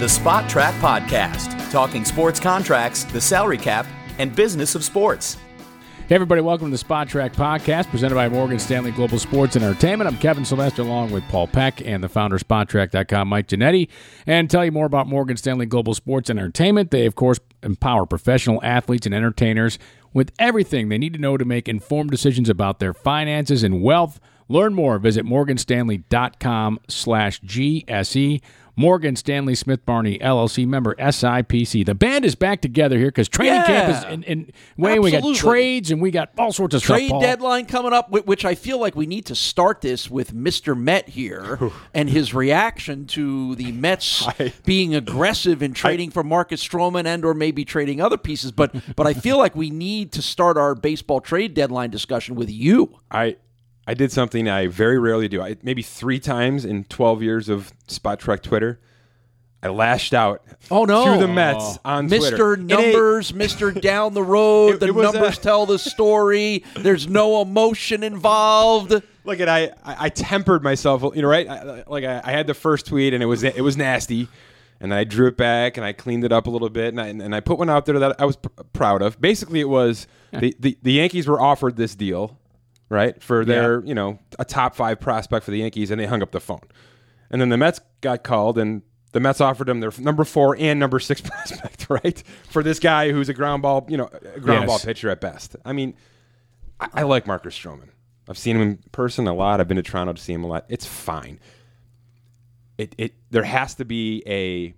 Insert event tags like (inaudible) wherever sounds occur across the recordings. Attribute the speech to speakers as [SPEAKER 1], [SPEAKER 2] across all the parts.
[SPEAKER 1] The Spotrac Podcast, talking sports contracts, the salary cap, and business of sports.
[SPEAKER 2] Hey, everybody, welcome to the Spotrac Podcast presented by Morgan Stanley Global Sports Entertainment. I'm Kevin Sylvester along with Paul Peck and the founder of Spotrac.com, Mike Ginnitti, and tell you more about Morgan Stanley Global Sports Entertainment. They, of course, empower professional athletes and entertainers with everything they need to know to make informed decisions about their finances and wealth. Learn more. Visit morganstanley.com slash GSE. Morgan Stanley Smith Barney LLC member SIPC. The band is back together here because training
[SPEAKER 3] Yeah.
[SPEAKER 2] camp is in, in Wayne. We got trades and we got all sorts of
[SPEAKER 3] trade
[SPEAKER 2] stuff.
[SPEAKER 3] Deadline coming up, which I feel like we need to start this with Mr. Met here (sighs) and his reaction to the Mets (laughs) being aggressive in trading for Marcus Stroman and or maybe trading other pieces. But but I feel like we need to start our baseball trade deadline discussion with you.
[SPEAKER 4] I I did something I very rarely do. I, maybe three times in 12 years of Spotrac Twitter, I lashed out.
[SPEAKER 3] Oh, no.
[SPEAKER 4] to the Mets on Twitter.
[SPEAKER 3] Mr. Numbers, Mr. Down the Road, (laughs)
[SPEAKER 4] It-
[SPEAKER 3] the
[SPEAKER 4] it was a-
[SPEAKER 3] numbers tell the story. There's no emotion involved.
[SPEAKER 4] Look at I, I I tempered myself, you know, right? I, like I, I had the first tweet and it was it was nasty, and I drew it back and I cleaned it up a little bit and I, and I put one out there that I was pr- proud of. Basically, it was the, the the Yankees were offered this deal, right, for their you know a top five prospect for the Yankees, and they hung up the phone, and then the Mets got called and. The Mets offered them their number four and number six (laughs) prospect, right, for this guy who's a ground ball, you know, a ground
[SPEAKER 2] Yes.
[SPEAKER 4] ball pitcher at best. I mean, I, I like Marcus Stroman. I've seen him in person a lot. I've been to Toronto to see him a lot. It's fine. It it there has to be a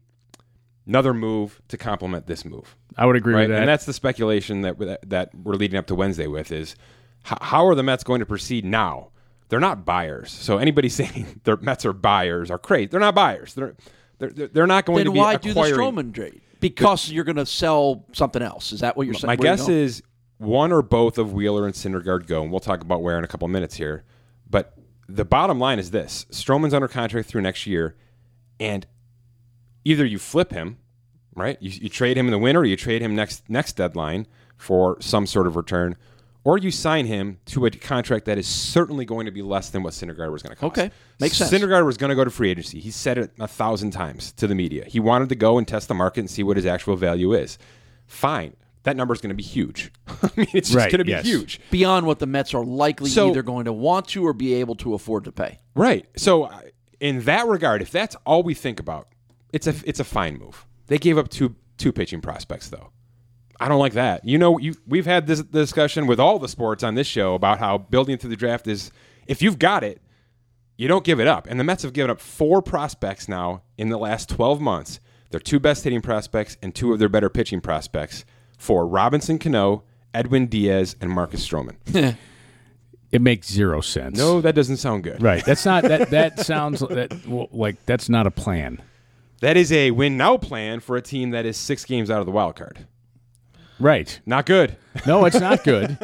[SPEAKER 4] another move to complement this move,
[SPEAKER 2] I would agree
[SPEAKER 4] right?
[SPEAKER 2] with that.
[SPEAKER 4] And that's the speculation that- that we're leading up to Wednesday with is how, how are the Mets going to proceed now? They're not buyers. So anybody (laughs) saying the Mets are buyers are crazy. They're not buyers. They're they're, they're- not going to
[SPEAKER 3] Then
[SPEAKER 4] be
[SPEAKER 3] why do the Stroman trade? Because you're going to sell something else. Is that what you're saying?
[SPEAKER 4] My
[SPEAKER 3] Where
[SPEAKER 4] guess is one or both of Wheeler and Syndergaard go, and we'll talk about where in a couple of minutes here. But the bottom line is this: Stroman's under contract through next year, and either you flip him, right? You, you trade him in the winter, or you trade him next next deadline for some sort of return, or you sign him to a contract that is certainly going to be less than what Syndergaard was going to cost.
[SPEAKER 3] Okay. Makes sense.
[SPEAKER 4] Syndergaard was going to go to free agency. He said it a thousand times to the media. He wanted to go and test the market and see what his actual value is. Fine. That number is going to be huge. (laughs) I mean, it's just
[SPEAKER 2] Right,
[SPEAKER 4] going to be
[SPEAKER 2] yes.
[SPEAKER 4] huge.
[SPEAKER 3] beyond what the Mets are likely
[SPEAKER 4] So-
[SPEAKER 3] either going to want to or be able to afford to pay.
[SPEAKER 4] Right. So, uh, in that regard, if that's all we think about, it's a it's a fine move. They gave up two two pitching prospects, though. I don't like that. You know, you we've had this discussion with all the sports on this show about how building through the draft is if you've got it, you don't give it up. And the Mets have given up four prospects now in the last 12 months. Their two best hitting prospects and two of their better pitching prospects for Robinson Cano, Edwin Diaz, and Marcus Stroman. (laughs)
[SPEAKER 2] it makes zero sense.
[SPEAKER 4] no, that doesn't sound good.
[SPEAKER 2] right. That's not that. That sounds (laughs) that well, like that's not a plan.
[SPEAKER 4] That is a win now plan for a team that is six games out of the wild card.
[SPEAKER 2] Right.
[SPEAKER 4] Not good. (laughs)
[SPEAKER 2] No, it's not good.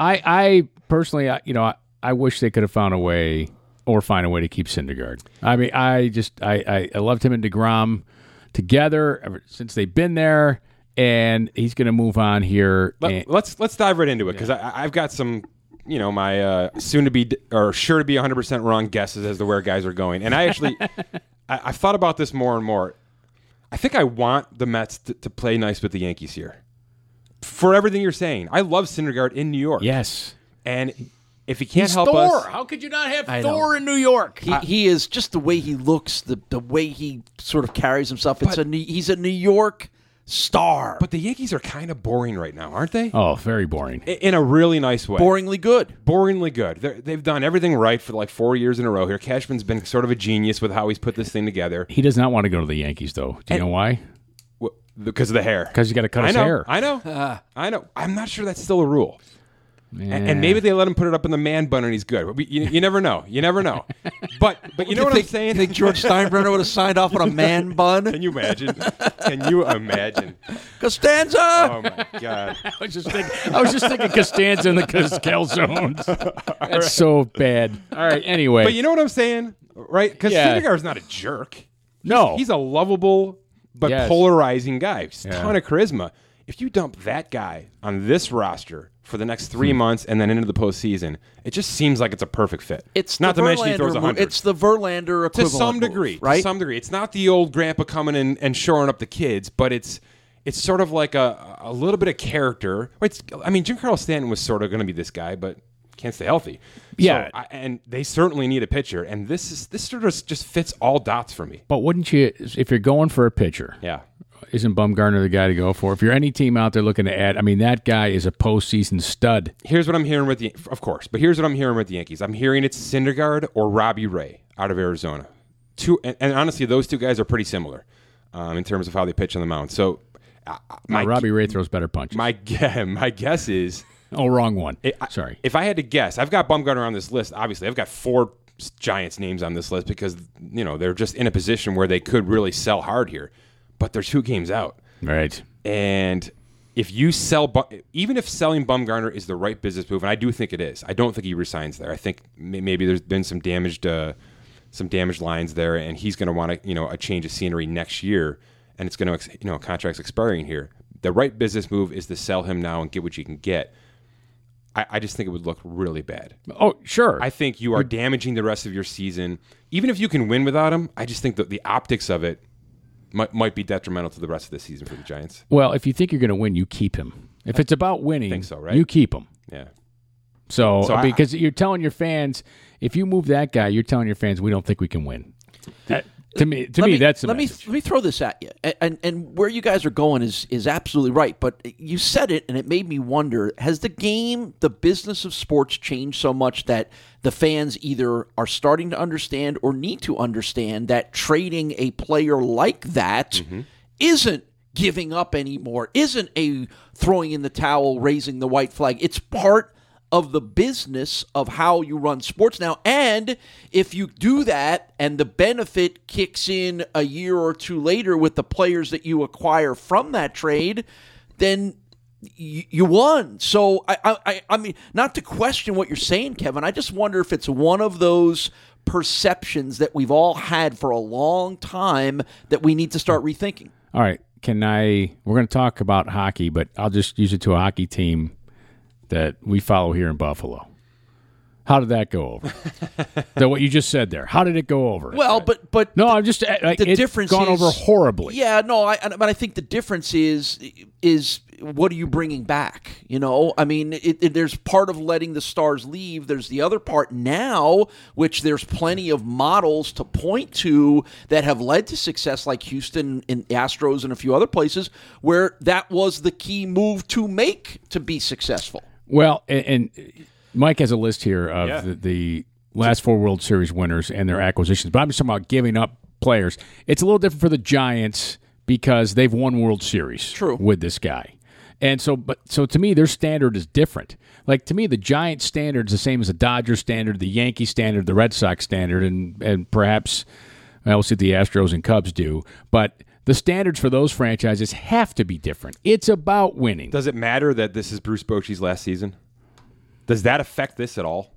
[SPEAKER 2] I, I personally, I, you know, I, I wish they could have found a way or find a way to keep Syndergaard. I mean, I just, I, I, I loved him and Degrom together ever since they've been there, and he's going to move on here.
[SPEAKER 4] Let,
[SPEAKER 2] and-
[SPEAKER 4] let's let's dive right into it because I I've got some you know my uh, soon to be or sure to be 100 percent wrong guesses as to where guys are going, and I actually (laughs) I, I've thought about this more and more. I think I want the Mets to, to play nice with the Yankees here. For everything you're saying, I love Syndergaard in New York.
[SPEAKER 2] yes,
[SPEAKER 4] and if he can't
[SPEAKER 2] he's
[SPEAKER 4] help
[SPEAKER 2] Thor.
[SPEAKER 4] us,
[SPEAKER 2] How could you not have
[SPEAKER 3] I
[SPEAKER 2] Thor
[SPEAKER 3] know.
[SPEAKER 2] in New York?
[SPEAKER 3] He, he is just the way he looks, the the way he sort of carries himself. It's
[SPEAKER 4] But-
[SPEAKER 3] a New- he's a New York star,
[SPEAKER 4] but the Yankees are kind of boring right now, aren't they?
[SPEAKER 2] oh, very boring.
[SPEAKER 4] I- In a really nice way.
[SPEAKER 3] boringly good.
[SPEAKER 4] boringly good. They're, they've done everything right for like four years in a row here. Cashman's been sort of a genius with how he's put this thing together
[SPEAKER 2] He does not want to go to the Yankees, though. Do you know why?
[SPEAKER 4] W- because of the hair.
[SPEAKER 2] Because you got to cut
[SPEAKER 4] I
[SPEAKER 2] his
[SPEAKER 4] know,
[SPEAKER 2] hair.
[SPEAKER 4] I know, (laughs) ah. I know. I'm not sure that's still a rule. And,
[SPEAKER 2] Yeah.
[SPEAKER 4] and maybe they let him put it up in the man bun and he's good. But we- you, you never know. You never know. (laughs) But but you know what
[SPEAKER 3] think,
[SPEAKER 4] I'm saying?
[SPEAKER 3] Think George Steinbrenner would have signed off on a man (laughs) bun?
[SPEAKER 4] Can you imagine? Can you imagine?
[SPEAKER 3] Costanza.
[SPEAKER 4] Oh my god!
[SPEAKER 2] I was just thinking. I was just thinking Costanza and the Cas- calzones. That's so bad. All right. Anyway,
[SPEAKER 4] But you know what I'm saying, right? Because
[SPEAKER 2] Yeah.
[SPEAKER 4] Syndergaard's not a jerk.
[SPEAKER 2] no,
[SPEAKER 4] He's a lovable but
[SPEAKER 2] Yes.
[SPEAKER 4] polarizing guy. He's a
[SPEAKER 2] Yeah.
[SPEAKER 4] ton of charisma. if you dump that guy on this roster for the next
[SPEAKER 3] Hmm.
[SPEAKER 4] three months and then into the postseason, it just seems like it's a perfect fit.
[SPEAKER 3] It's
[SPEAKER 4] not
[SPEAKER 3] the
[SPEAKER 4] to mention he throws
[SPEAKER 3] move.
[SPEAKER 4] 100.
[SPEAKER 3] It's the Verlander
[SPEAKER 4] to
[SPEAKER 3] equivalent
[SPEAKER 4] some
[SPEAKER 3] move,
[SPEAKER 4] degree,
[SPEAKER 3] right?
[SPEAKER 4] To some degree, it's not the old grandpa coming in and shoring up the kids, but it's it's sort of like a a little bit of character. It's, I mean, Giancarlo Stanton was sort of going to be this guy, but can't stay healthy.
[SPEAKER 2] Yeah.
[SPEAKER 4] So, I, and they certainly need a pitcher, and this is this sort of just fits all dots for me.
[SPEAKER 2] But wouldn't you, if you're going for a pitcher,
[SPEAKER 4] Yeah.
[SPEAKER 2] isn't Bumgarner the guy to go for? If you're any team out there looking to add, I mean, that guy is a postseason stud.
[SPEAKER 4] Here's what I'm hearing with the, of course, but here's what I'm hearing with the Yankees. I'm hearing it's Syndergaard or Robbie Ray out of Arizona. Two, and, and honestly, those two guys are pretty similar um, in terms of how they pitch on the mound. So, uh, my
[SPEAKER 2] Robbie Ray throws better punches.
[SPEAKER 4] my (laughs) my guess is
[SPEAKER 2] oh, wrong one.
[SPEAKER 4] I-
[SPEAKER 2] Sorry.
[SPEAKER 4] If I had to guess, I've got Bumgarner on this list. Obviously, I've got four Giants names on this list because you know they're just in a position where they could really sell hard here. But they're two games out,
[SPEAKER 2] right.
[SPEAKER 4] and if you sell, even if selling Bumgarner is the right business move, and I do think it is, I don't think he resigns there. I think maybe there's been some damaged, uh, some damaged lines there, and he's going to want to, you know, a change of scenery next year, and it's going to, you know, contracts expiring here. The right business move is to sell him now and get what you can get. I, I just think it would look really bad.
[SPEAKER 2] Oh, sure.
[SPEAKER 4] I think you are damaging the rest of your season. Even if you can win without him, I just think that the optics of it might, might be detrimental to the rest of the season for the Giants.
[SPEAKER 2] well, if you think you're going to win, you keep him. If it's about winning,
[SPEAKER 4] think so, right?
[SPEAKER 2] you keep him.
[SPEAKER 4] Yeah.
[SPEAKER 2] So,
[SPEAKER 4] So uh, I-
[SPEAKER 2] because you're telling your fans, if you move that guy, you're telling your fans we don't think we can win. That- to me, to
[SPEAKER 3] let
[SPEAKER 2] me, that's the
[SPEAKER 3] let
[SPEAKER 2] message.
[SPEAKER 3] me let me throw this at you, and, and and where you guys are going is is absolutely right. But you said it, and it made me wonder: Has the game, the business of sports, changed so much that the fans either are starting to understand or need to understand that trading a player like that mm-hmm. not giving up anymore, isn't a throwing in the towel, raising the white flag. It's part of the business of how you run sports now. And if you do that and the benefit kicks in a year or two later with the players that you acquire from that trade, then you, won. So I, I, I mean, not to question what you're saying, Kevin. I just wonder if it's one of those perceptions that we've all had for a long time that we need to start rethinking.
[SPEAKER 2] All right. Can I? We're going to talk about hockey, but I'll just use it to a hockey team that we follow here in Buffalo. How did that go over? (laughs) that what you just said there. How did it go over?
[SPEAKER 3] Well, but but
[SPEAKER 2] no, I'm just uh, like,
[SPEAKER 3] the
[SPEAKER 2] it's
[SPEAKER 3] difference
[SPEAKER 2] gone
[SPEAKER 3] is,
[SPEAKER 2] over horribly.
[SPEAKER 3] Yeah, no, I, but I think the difference is is what are you bringing back? You know, I mean, it, it, there's part of letting the stars leave. There's the other part now, which there's plenty of models to point to that have led to success, like Houston and Astros and a few other places, where that was the key move to make to be successful.
[SPEAKER 2] Well, and, and Mike has a list here of
[SPEAKER 4] Yeah.
[SPEAKER 2] the, the last four World Series winners and their acquisitions, but I'm just talking about giving up players. It's a little different for the Giants because they've won World Series
[SPEAKER 3] True.
[SPEAKER 2] with this guy. And so, but so to me, their standard is different. Like to me, the Giants standard is the same as the Dodgers standard, the Yankee standard, the Red Sox standard, and and perhaps I we'll see the Astros and Cubs do. But the standards for those franchises have to be different. It's about winning.
[SPEAKER 4] Does it matter that this is Bruce Bochy's last season? Does that affect this at all?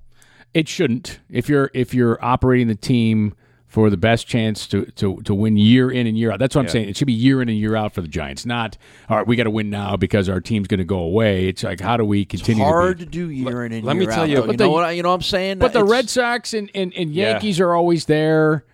[SPEAKER 2] It shouldn't. If you're if you're operating the team for the best chance to to, to win year in and year out. That's what I'm saying. It should be year in and year out for the Giants. Not all right, we got to win now because our team's going to go away. It's like how do we continue
[SPEAKER 3] Hard
[SPEAKER 2] to
[SPEAKER 3] to do year in and year out.
[SPEAKER 4] let
[SPEAKER 3] year
[SPEAKER 4] me tell
[SPEAKER 3] out,
[SPEAKER 4] you- But
[SPEAKER 3] you
[SPEAKER 2] the-
[SPEAKER 3] know what I, you know what I'm saying?
[SPEAKER 2] But the Red Sox and, and, and
[SPEAKER 4] Yeah.
[SPEAKER 2] Yankees are always there.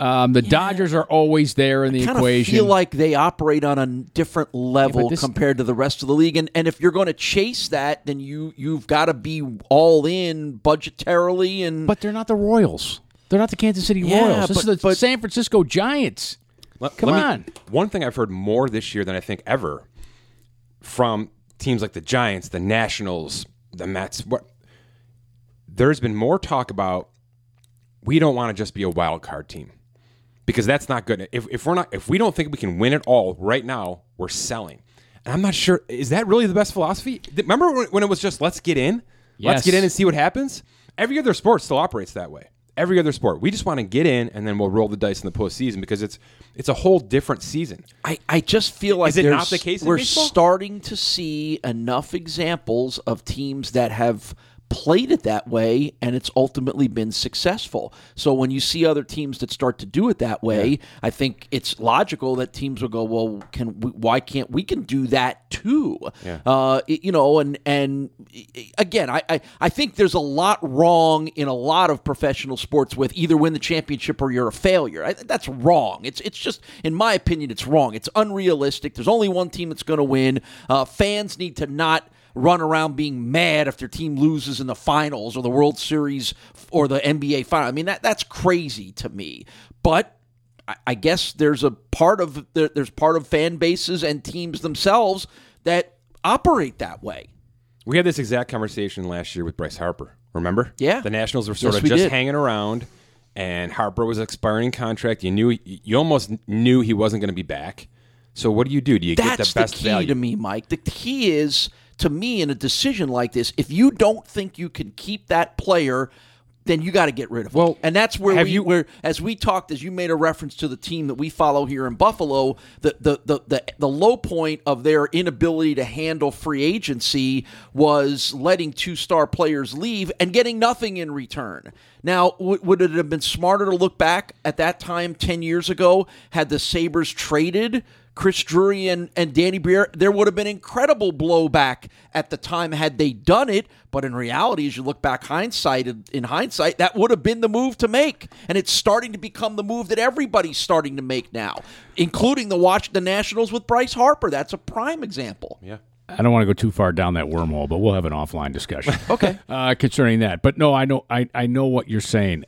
[SPEAKER 2] Um, the Dodgers are always there in the
[SPEAKER 3] kind of
[SPEAKER 2] equation.
[SPEAKER 3] feel like they operate on a different level
[SPEAKER 2] this-
[SPEAKER 3] compared to the rest of the league, and and if you're going to chase that, then you you've got to be all in budgetarily and.
[SPEAKER 2] but they're not the Royals. They're not the Kansas City
[SPEAKER 3] Yeah,
[SPEAKER 2] Royals. This
[SPEAKER 3] but-
[SPEAKER 2] is the
[SPEAKER 3] but-
[SPEAKER 2] San Francisco Giants.
[SPEAKER 4] Let-
[SPEAKER 2] Come
[SPEAKER 4] let me-
[SPEAKER 2] on.
[SPEAKER 4] one thing I've heard more this year than I think ever from teams like the Giants, the Nationals, the Mets. What there's been more talk about. We don't want to just be a wild card team because that's not good. If, if we're not, if we don't think we can win it all right now, we're selling. And I'm not sure. Is that really the best philosophy? Remember when- it was just let's get in, let's get in and see what happens. Every other sport still operates that way. Every other sport, we just want to get in and then we'll roll the dice in the postseason because it's it's a whole different season.
[SPEAKER 3] I, I just feel like
[SPEAKER 4] Is it not the case
[SPEAKER 3] we're
[SPEAKER 4] baseball?
[SPEAKER 3] starting to see enough examples of teams that have played it that way and it's ultimately been successful. So when you see other teams that start to do it that way, I think it's logical that teams will go, well, can we, why can't we can do that too? Uh, it- you know, and and again, I, I I think there's a lot wrong in a lot of professional sports with either win the championship or you're a failure. I, that's wrong. It's it's just in my opinion, it's wrong. It's unrealistic. There's only one team that's going to win. Uh, fans need to not run around being mad if their team loses in the finals or the World Series or the NBA final. I mean that that's crazy to me. But I- I guess there's a part of there, there's part of fan bases and teams themselves that operate that way.
[SPEAKER 4] We had this exact conversation last year with Bryce Harper. Remember?
[SPEAKER 3] Yeah.
[SPEAKER 4] The Nationals were sort
[SPEAKER 3] Yes,
[SPEAKER 4] of
[SPEAKER 3] we
[SPEAKER 4] just
[SPEAKER 3] did.
[SPEAKER 4] hanging around, and Harper was expiring contract. You knew you almost knew he wasn't going to be back. So what do you do? Do you
[SPEAKER 3] That's
[SPEAKER 4] get the best
[SPEAKER 3] key
[SPEAKER 4] value?
[SPEAKER 3] to me, Mike. The key is to me in a decision like this, if you don't think you can keep that player, then you got to get rid of him.
[SPEAKER 4] Well,
[SPEAKER 3] and that's where we
[SPEAKER 4] you-
[SPEAKER 3] where as we talked, as you made a reference to the team that we follow here in Buffalo, the the the the, the low point of their inability to handle free agency was letting two star players leave and getting nothing in return. Now, w- would it have been smarter to look back at that time ten years ago had the Sabres traded? Chris Drury and, and Danny Briere, there would have been incredible blowback at the time had they done it. But in reality, as you look back hindsight, in hindsight, that would have been the move to make. And it's starting to become the move that everybody's starting to make now, including the watch the Nationals with Bryce Harper. That's a prime example.
[SPEAKER 4] yeah.
[SPEAKER 2] I don't want to go too far down that wormhole, but we'll have an offline discussion. (laughs)
[SPEAKER 3] Okay.
[SPEAKER 2] uh, concerning that. But no, I know I, I know what you're saying.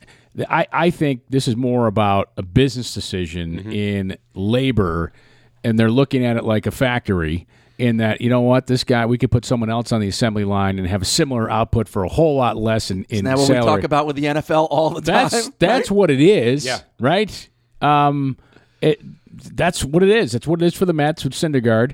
[SPEAKER 2] I, I think this is more about a business decision
[SPEAKER 3] Mm-hmm.
[SPEAKER 2] in labor, and they're looking at it like a factory. In that, you know what, this guy, we could put someone else on the assembly line and have a similar output for a whole lot less in, in
[SPEAKER 3] Isn't that what
[SPEAKER 2] salary.
[SPEAKER 3] we talk about with the NFL all the time?
[SPEAKER 2] That's that's what it is.
[SPEAKER 4] Yeah.
[SPEAKER 2] Right. Um, it that's what it is. That's what it is for the Mets with Syndergaard.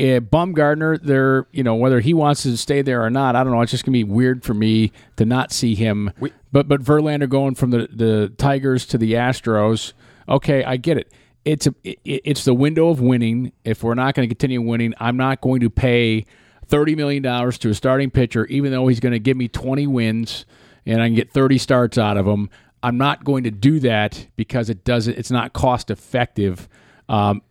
[SPEAKER 2] Uh, Bumgarner, they're you know whether he wants to stay there or not. I don't know. It's just gonna be weird for me to not see him. but but Verlander going from the the Tigers to the Astros. Okay, I get it. It's a it, it's the window of winning. If we're not going to continue winning, I'm not going to pay thirty million dollars to a starting pitcher, even though he's going to give me twenty wins and I can get thirty starts out of him. I'm not going to do that because it doesn't. It's not cost effective um,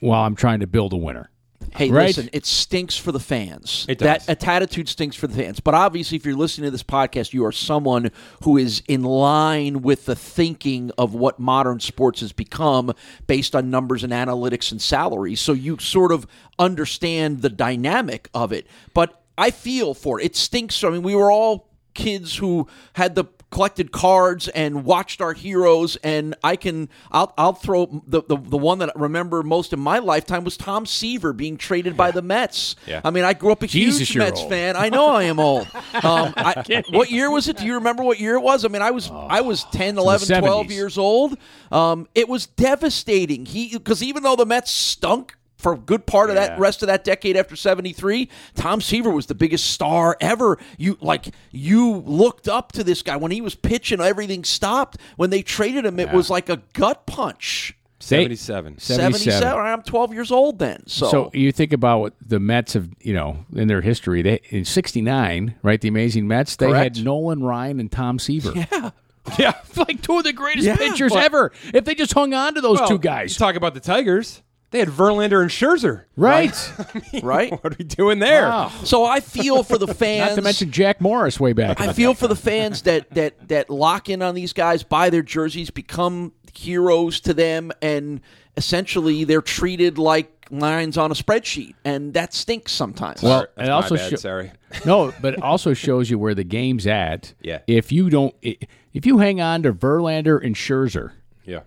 [SPEAKER 2] while I'm trying to build a winner.
[SPEAKER 3] Hey,
[SPEAKER 2] Right?
[SPEAKER 3] listen, it stinks for the fans.
[SPEAKER 4] It
[SPEAKER 3] that
[SPEAKER 4] does.
[SPEAKER 3] that attitude stinks for the fans. But obviously, if you're listening to this podcast, you are someone who is in line with the thinking of what modern sports has become based on numbers and analytics and salaries. So you sort of understand the dynamic of it. But I feel for it. It stinks. I mean, we were all kids who had the collected cards and watched our heroes and I can I'll, I'll throw the, the the one that I remember most in my lifetime was Tom Seaver being traded by the Mets.
[SPEAKER 4] Yeah.
[SPEAKER 3] I mean I grew up a
[SPEAKER 2] Jesus,
[SPEAKER 3] huge Mets
[SPEAKER 2] old.
[SPEAKER 3] fan. I know I am old. (laughs) Um, I, what year was it? Do you remember what year it was? I mean I was I was 10, 11, 12 years old. Um, it was devastating. He because even though the Mets stunk for a good part of that rest of that decade after 73 tom seaver was the biggest star ever you like you looked up to this guy when he was pitching everything stopped when they traded him it was like a gut punch
[SPEAKER 4] Seventy-seven.
[SPEAKER 2] 77.
[SPEAKER 3] 77 i'm 12 years old then so,
[SPEAKER 2] So you think about what the Mets have, you know, in their history. They in '69, right? The amazing Mets. They
[SPEAKER 3] Correct.
[SPEAKER 2] had Nolan Ryan and Tom Seaver.
[SPEAKER 3] yeah (laughs)
[SPEAKER 2] Yeah, like two of the greatest
[SPEAKER 3] Yeah,
[SPEAKER 2] pitchers
[SPEAKER 3] but-
[SPEAKER 2] ever. If they just hung on to those
[SPEAKER 4] Well,
[SPEAKER 2] two guys,
[SPEAKER 4] You talk about the Tigers. They had Verlander and Scherzer.
[SPEAKER 2] right? (laughs) (laughs)
[SPEAKER 3] right
[SPEAKER 4] What are we doing there?
[SPEAKER 2] Wow.
[SPEAKER 3] so i feel for the (laughs) fans
[SPEAKER 2] Not to mention Jack Morris way back.
[SPEAKER 3] I feel for the fans that that that lock in on these guys, buy their jerseys, become heroes to them, and essentially they're treated like lines on a spreadsheet, and that stinks sometimes.
[SPEAKER 2] Well,
[SPEAKER 4] That's
[SPEAKER 2] it
[SPEAKER 4] my
[SPEAKER 2] also
[SPEAKER 4] bad,
[SPEAKER 2] sho-
[SPEAKER 4] sorry.
[SPEAKER 2] no, but it also shows you where the game's at.
[SPEAKER 4] Yeah.
[SPEAKER 2] If you don't, if you hang on to Verlander and Scherzer,
[SPEAKER 4] Yeah.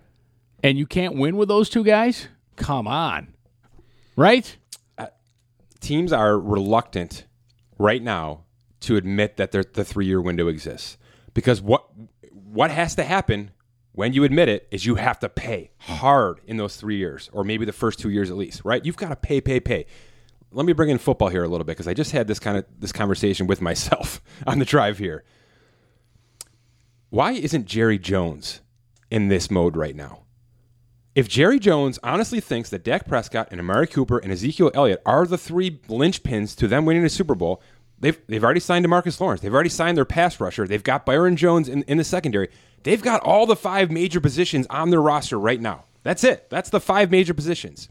[SPEAKER 2] and you can't win with those two guys, come on, right?
[SPEAKER 4] Uh, teams are reluctant right now to admit that the three-year window exists because what what has to happen when you admit it is you have to pay hard in those three years or maybe the first two years at least, right? You've got to pay, pay, pay. Let me bring in football here a little bit because I just had this kind of this conversation with (laughs) myself on the drive here. Why isn't Jerry Jones in this mode right now? If Jerry Jones honestly thinks that Dak Prescott and Amari Cooper and Ezekiel Elliott are the three linchpins to them winning a Super Bowl, they've they've already signed Demarcus Lawrence. They've already signed their pass rusher. They've got Byron Jones in, in the secondary. They've got all the five major positions on their roster right now. That's it. That's the five major positions.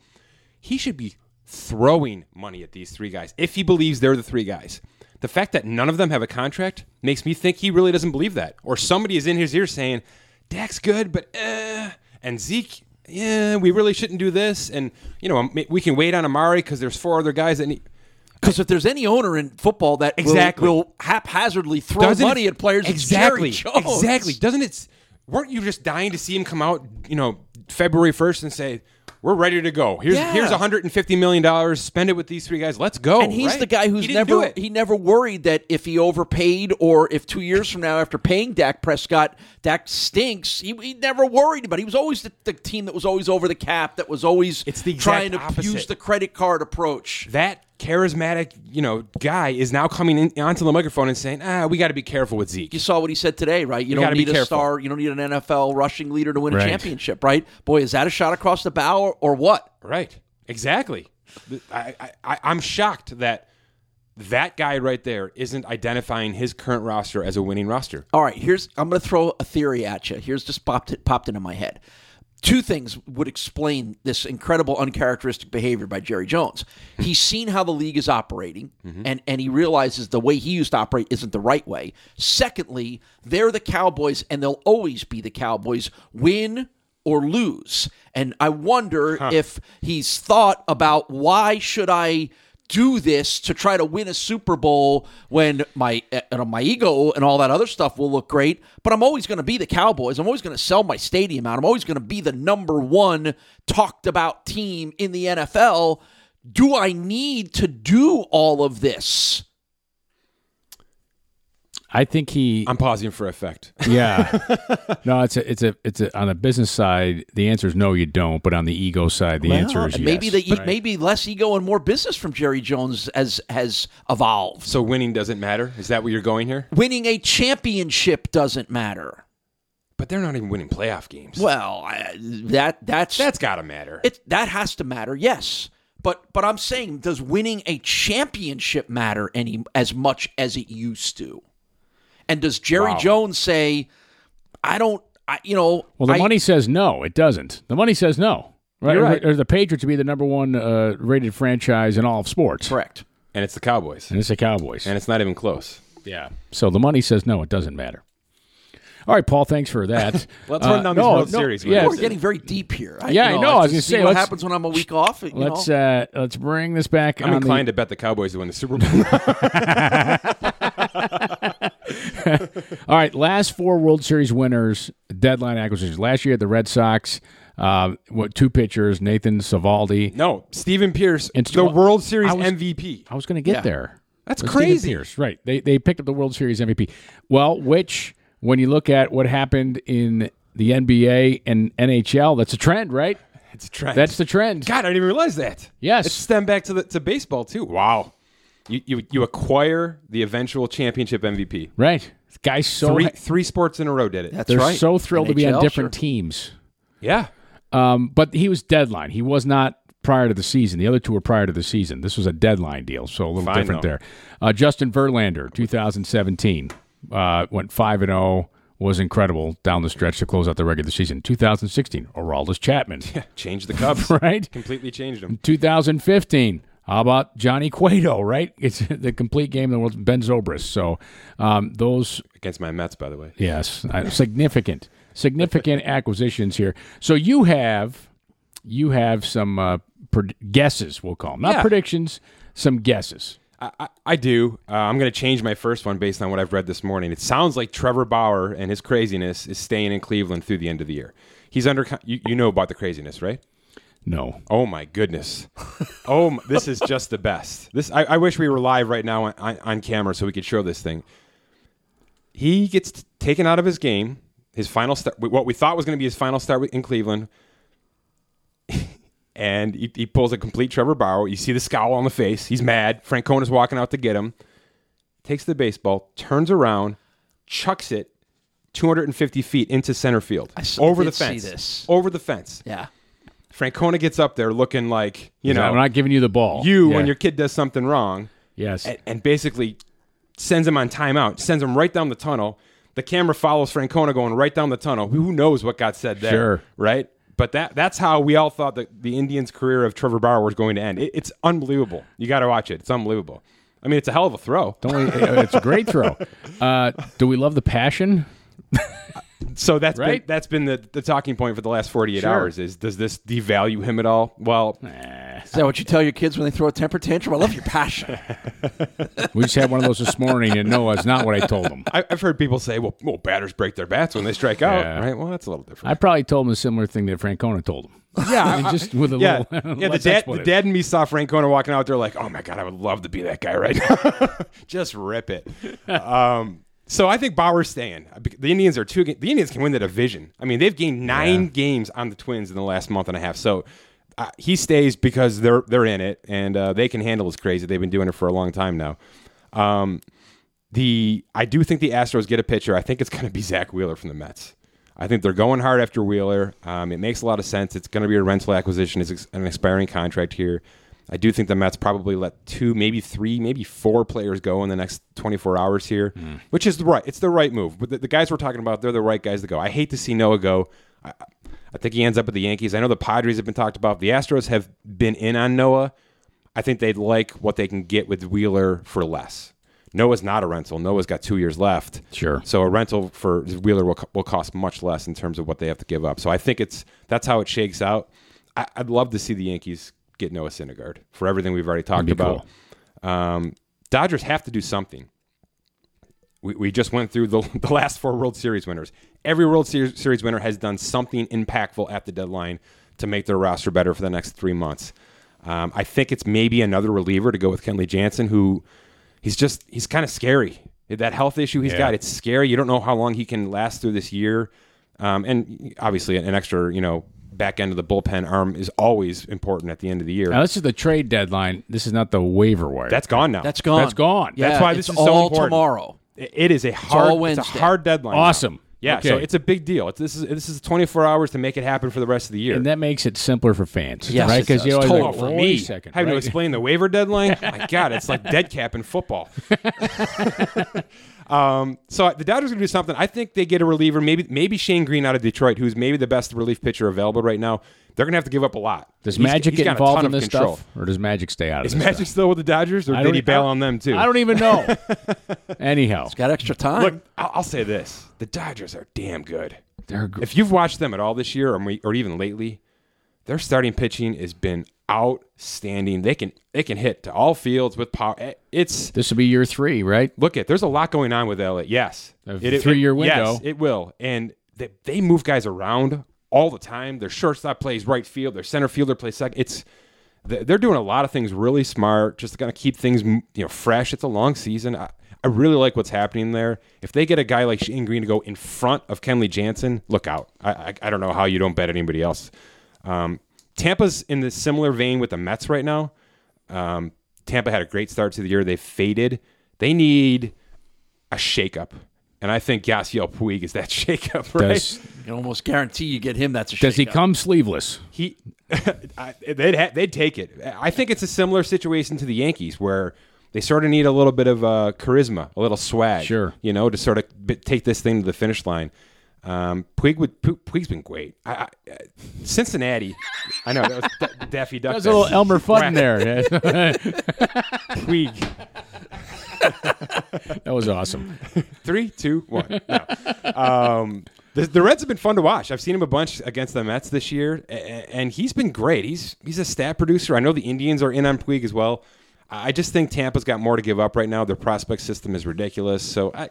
[SPEAKER 4] He should be throwing money at these three guys if he believes they're the three guys. The fact that none of them have a contract makes me think he really doesn't believe that. Or somebody is in his ear saying, Dak's good, but eh. And Zeke, yeah, we really shouldn't do this. And, you know, we can wait on Amari because there's four other guys that need.
[SPEAKER 3] Because if there's any owner in football that
[SPEAKER 4] exactly.
[SPEAKER 3] will, will haphazardly throw Doesn't money
[SPEAKER 4] it,
[SPEAKER 3] at players,
[SPEAKER 4] exactly,
[SPEAKER 3] Exactly.
[SPEAKER 4] Doesn't it? Weren't you just dying to see him come out, you know, February first and say, we're ready to go. Here's
[SPEAKER 3] yeah.
[SPEAKER 4] here's 150 million dollars. Spend it with these three guys. Let's go.
[SPEAKER 3] And he's
[SPEAKER 4] right?
[SPEAKER 3] the guy who's
[SPEAKER 4] he
[SPEAKER 3] never he never worried that if he overpaid or if two years from now after paying Dak Prescott, Dak stinks. He, he never worried about. It. He was always the, the, team that was always over the cap. That was always
[SPEAKER 4] it's the
[SPEAKER 3] trying to
[SPEAKER 4] opposite.
[SPEAKER 3] use the credit card approach.
[SPEAKER 4] That charismatic, you know, guy is now coming in, onto the microphone and saying, "Ah, we got to be careful with Zeke."
[SPEAKER 3] You saw what he said today, right? You, don't need
[SPEAKER 4] a
[SPEAKER 3] star. You don't need an NFL rushing leader to win
[SPEAKER 2] right.
[SPEAKER 3] a championship, right? Boy, is that a shot across the bow or, or what?
[SPEAKER 4] Right. Exactly. I, I, I'm shocked that that guy right there isn't identifying his current roster as a winning roster.
[SPEAKER 3] All right, here's I'm going to throw a theory at you. Here's just popped it, popped into my head two things would explain this incredible uncharacteristic behavior by Jerry Jones. He's seen how the league is operating mm-hmm. and, and he realizes the way he used to operate isn't the right way. Secondly, they're the Cowboys and they'll always be the Cowboys, win or lose. And I wonder huh. if he's thought about why should I do this to try to win a Super Bowl when my uh, you know, my ego and all that other stuff will look great. But I'm always going to be the Cowboys. I'm always going to sell my stadium out. I'm always going to be the number one talked about team in the NFL. Do I need to do all of this?
[SPEAKER 2] I think he.
[SPEAKER 4] I'm pausing for effect. (laughs)
[SPEAKER 2] Yeah. (laughs) no, it's a, it's a, it's a. On the business side, the answer is no, you don't. But on the ego side, the well, answer is
[SPEAKER 3] maybe
[SPEAKER 2] yes.
[SPEAKER 3] The, right? maybe less ego and more business from Jerry Jones as has evolved.
[SPEAKER 4] So winning doesn't matter. Is that what you're going here?
[SPEAKER 3] Winning a championship doesn't matter.
[SPEAKER 4] But they're not even winning playoff games.
[SPEAKER 3] Well, I, that that's
[SPEAKER 4] that's got to matter.
[SPEAKER 3] It that has to matter. Yes. But but I'm saying, does winning a championship matter any as much as it used to? And does Jerry wow. Jones say, I don't, I, you know.
[SPEAKER 2] Well, the
[SPEAKER 3] I,
[SPEAKER 2] money says no, it doesn't. The money says no. Right?
[SPEAKER 3] right.
[SPEAKER 2] Or, or the Patriots to be the number one uh, rated franchise in all of sports.
[SPEAKER 3] Correct.
[SPEAKER 4] And it's the Cowboys.
[SPEAKER 2] And it's the Cowboys.
[SPEAKER 4] And it's not even close.
[SPEAKER 2] Yeah. So the money says no, it doesn't matter. All right, Paul. Thanks for that. (laughs)
[SPEAKER 4] let's uh, run down no, World no, Series.
[SPEAKER 3] Yeah, we're getting very deep here.
[SPEAKER 2] I, yeah,
[SPEAKER 3] you know,
[SPEAKER 2] I know. I was going to say,
[SPEAKER 3] what happens when I'm a week off.
[SPEAKER 2] let's uh, let's bring this back.
[SPEAKER 4] I'm inclined
[SPEAKER 2] the...
[SPEAKER 4] to bet the Cowboys to win the Super Bowl. (laughs) (laughs) (laughs)
[SPEAKER 2] All right, last four World Series winners, deadline acquisitions. Last year, at the Red Sox. Uh, what two pitchers? Nathan Eovaldi.
[SPEAKER 4] No, Stephen Pearce, the World Series
[SPEAKER 2] I was,
[SPEAKER 4] MVP.
[SPEAKER 2] I was going to get
[SPEAKER 3] yeah.
[SPEAKER 2] there.
[SPEAKER 4] That's crazy.
[SPEAKER 2] Pearce, right? They they picked up the World Series MVP. Well, which when you look at what happened in the NBA and NHL, that's a trend, right?
[SPEAKER 4] It's a trend.
[SPEAKER 2] That's the trend.
[SPEAKER 4] God, I didn't even realize that.
[SPEAKER 2] Yes,
[SPEAKER 4] it's stem back to the to baseball too. Wow. You, you, you acquire the eventual championship MVP.
[SPEAKER 2] Right. Guys, so
[SPEAKER 4] three, three sports in a row did it.
[SPEAKER 3] That's
[SPEAKER 2] They're
[SPEAKER 3] right.
[SPEAKER 2] so thrilled NHL, to be on different
[SPEAKER 3] sure.
[SPEAKER 2] teams.
[SPEAKER 4] Yeah.
[SPEAKER 2] Um, but he was deadline. He was not prior to the season. The other two were prior to the season. This was a deadline deal, so a little
[SPEAKER 4] Fine,
[SPEAKER 2] different
[SPEAKER 4] though.
[SPEAKER 2] there. Uh, Justin Verlander, 2017, uh, went five and zero. Was incredible down the stretch to close out the regular season. 2016, Aroldis Chapman, (laughs)
[SPEAKER 4] yeah, changed the Cubs, (laughs)
[SPEAKER 2] right?
[SPEAKER 4] Completely changed them.
[SPEAKER 2] 2015, how about Johnny Cueto, right? (laughs) It's the complete game of the world. Ben Zobrist. So um, those
[SPEAKER 4] against my Mets, by the way.
[SPEAKER 2] Yes, significant, significant (laughs) acquisitions here. So you have you have some uh, pred- guesses. We'll call them not
[SPEAKER 4] Yeah.
[SPEAKER 2] predictions. Some guesses.
[SPEAKER 4] I, I, I do. Uh, I'm going to change my first one based on what I've read this morning. It sounds like Trevor Bauer and his craziness is staying in Cleveland through the end of the year. He's under. You, you know about the craziness, right?
[SPEAKER 2] No.
[SPEAKER 4] Oh my goodness! oh, m- this is just the best. This I, I wish we were live right now on, on, on camera so we could show this thing. He gets t- taken out of his game. His final start, what we thought was going to be his final start in Cleveland, (laughs) and he, he pulls a complete Trevor Bauer. You see the scowl on the face. He's mad. Francona is walking out to get him. Takes the baseball, turns around, chucks it 250 feet into center field,
[SPEAKER 3] I s-
[SPEAKER 4] over
[SPEAKER 3] did
[SPEAKER 4] the
[SPEAKER 3] see
[SPEAKER 4] fence,
[SPEAKER 3] this.
[SPEAKER 4] over the fence.
[SPEAKER 3] Yeah.
[SPEAKER 4] Francona gets up there looking like you know
[SPEAKER 2] I'm not giving you the ball.
[SPEAKER 4] you
[SPEAKER 2] Yeah.
[SPEAKER 4] when your kid does something wrong,
[SPEAKER 2] yes.
[SPEAKER 4] and, and basically sends him on timeout, sends him right down the tunnel. The camera follows Francona going right down the tunnel. Who knows what got said there?
[SPEAKER 2] Sure.
[SPEAKER 4] Right? But that that's how we all thought that the Indians' career of Trevor Bauer was going to end. It, it's unbelievable. You got to watch it. It's unbelievable. I mean, it's a hell of a throw.
[SPEAKER 2] Don't we, it's a great throw. (laughs) Uh, do we love the passion?
[SPEAKER 4] So that's
[SPEAKER 2] Right?
[SPEAKER 4] been, that's been the, the talking point for the last 48
[SPEAKER 2] Sure.
[SPEAKER 4] hours is does this devalue him at all? Well,
[SPEAKER 3] Is that what you tell your kids when they throw a temper tantrum? I love your passion. (laughs)
[SPEAKER 2] We just had one of those this morning, and no, it's not what I told them.
[SPEAKER 4] I, I've heard people say, well, well, batters break their bats when they strike out,
[SPEAKER 2] Yeah.
[SPEAKER 4] right? Well, that's a little different.
[SPEAKER 2] I probably told them a similar thing that Francona told them. Yeah, (laughs) I mean, just with a
[SPEAKER 4] yeah,
[SPEAKER 2] little. (laughs)
[SPEAKER 4] yeah. The dad, the dad and me saw Francona walking out there like, oh my god, I would love to be that guy right now. Just rip it. um, so I think Bauer's staying. The Indians are two. The Indians can win the division. I mean, they've gained nine games on the Twins in the last month and a half. So uh, he stays because they're they're in it and uh, they can handle his crazy. They've been doing it for a long time now. Um, the I do think the Astros get a pitcher. I think it's going to be Zack Wheeler from the Mets. I think they're going hard after Wheeler. Um, it makes a lot of sense. It's going to be a rental acquisition. It's an expiring contract here. I do think the Mets probably let two, maybe three, maybe four players go in the next 24 hours here, hmm. which is the right. It's the right move. But the, the guys we're talking about, they're the right guys to go. I hate to see Noah go. I, I think he ends up with the Yankees. I know the Padres have been talked about. The Astros have been in on Noah. I think they'd like what they can get with Wheeler for less. Noah's not a rental. Noah's got two years left.
[SPEAKER 2] Sure.
[SPEAKER 4] So a rental for Wheeler will, will cost much less in terms of what they have to give up. So I think it's that's how it shakes out. I, I'd love to see the Yankees get Noah Syndergaard for everything we've already talked about. Um, Dodgers have to do something. We, we just went through the, (laughs) the last four World Series winners. Every World Series, Series winner has done something impactful at the deadline to make their roster better for the next three months. Um, I think it's maybe another reliever to go with Kenley Jansen, who he's just he's kind of scary. That health issue he's
[SPEAKER 2] Yeah.
[SPEAKER 4] got, it's scary. You don't know how long he can last through this year. Um, and obviously, an extra you know back end of the bullpen arm is always important at the end of the year.
[SPEAKER 2] Now, this is the trade deadline. This is not the waiver wire.
[SPEAKER 4] That's gone now.
[SPEAKER 3] That's gone.
[SPEAKER 2] That's gone.
[SPEAKER 3] Yeah,
[SPEAKER 4] That's why this
[SPEAKER 3] it's
[SPEAKER 4] is so
[SPEAKER 3] all
[SPEAKER 4] important.
[SPEAKER 3] tomorrow.
[SPEAKER 4] It- it is a hard,
[SPEAKER 3] all
[SPEAKER 4] it's a hard deadline. now.
[SPEAKER 2] Awesome.
[SPEAKER 4] Yeah, so it's a big deal. It's, this is this is 24 hours to make it happen for the rest of the year.
[SPEAKER 2] and that makes it simpler for fans.
[SPEAKER 3] Yes,
[SPEAKER 2] right?
[SPEAKER 3] Because
[SPEAKER 2] you always
[SPEAKER 3] Totally.
[SPEAKER 2] like,
[SPEAKER 4] for me,
[SPEAKER 2] a second,
[SPEAKER 4] having to explain the waiver deadline. oh (laughs) My God, it's like dead cap in football. (laughs) um, so the Dodgers are going to do something. I think they get a reliever, maybe maybe Shane Greene out of Detroit, who's maybe the best relief pitcher available right now. They're going to have to give up a lot.
[SPEAKER 2] Does
[SPEAKER 4] He's-
[SPEAKER 2] Magic
[SPEAKER 4] he's
[SPEAKER 2] get involved in this
[SPEAKER 4] control.
[SPEAKER 2] stuff, or does Magic stay out of
[SPEAKER 4] Is
[SPEAKER 2] this
[SPEAKER 4] Magic
[SPEAKER 2] stuff?
[SPEAKER 4] still with the Dodgers, or did
[SPEAKER 2] don't
[SPEAKER 4] he bail on them too?
[SPEAKER 2] I don't even know. (laughs) Anyhow, he's
[SPEAKER 3] Got extra time.
[SPEAKER 4] Look, I'll, I'll say this: the Dodgers are damn good.
[SPEAKER 2] they're gr-
[SPEAKER 4] If you've watched them at all this year, or, or even lately, their starting pitching has been outstanding. They can they can hit to all fields with power. Eh, It's
[SPEAKER 2] this will be year three, right?
[SPEAKER 4] look at there's a lot going on with LA. Yes,
[SPEAKER 2] A three-year window.
[SPEAKER 4] Yes, it will, and they, they move guys around all the time. Their shortstop plays right field. Their center fielder plays second. It's they- they're doing a lot of things really smart. Just going to keep things you know fresh. It's a long season. I, I really like what's happening there. If they get a guy like Shane Greene to go in front of Kenley Jansen, look out. I I, I don't know how you don't bet anybody else. Um, Tampa's in the similar vein with the Mets right now. Um, Tampa had a great start to the year. They faded. They need a shakeup. And I think Yasiel Puig is that (laughs) shakeup, right?
[SPEAKER 2] Does
[SPEAKER 3] you almost guarantee you get him. That's a
[SPEAKER 2] does he come sleeveless?
[SPEAKER 4] he, (laughs) I, they'd, ha- they'd take it. I think it's a similar situation to the Yankees where they sort of need a little bit of uh, charisma, a little swag,
[SPEAKER 2] Sure.
[SPEAKER 4] you know, to sort of b- take this thing to the finish line. Um, Puig would Puig's been great. I, I, uh, Cincinnati, I know that was Daffy Duck.
[SPEAKER 2] There's a little. Elmer Fudd there. (laughs)
[SPEAKER 4] Puig. (laughs)
[SPEAKER 2] that was awesome.
[SPEAKER 4] Three, two, one. No. Um, the, the Reds have been fun to watch. I've seen him a bunch against the Mets this year, a- a- and he's been great. He's he's a stat producer. I know the Indians are in on Puig as well. I just think Tampa's got more to give up right now. Their prospect system is ridiculous. So I,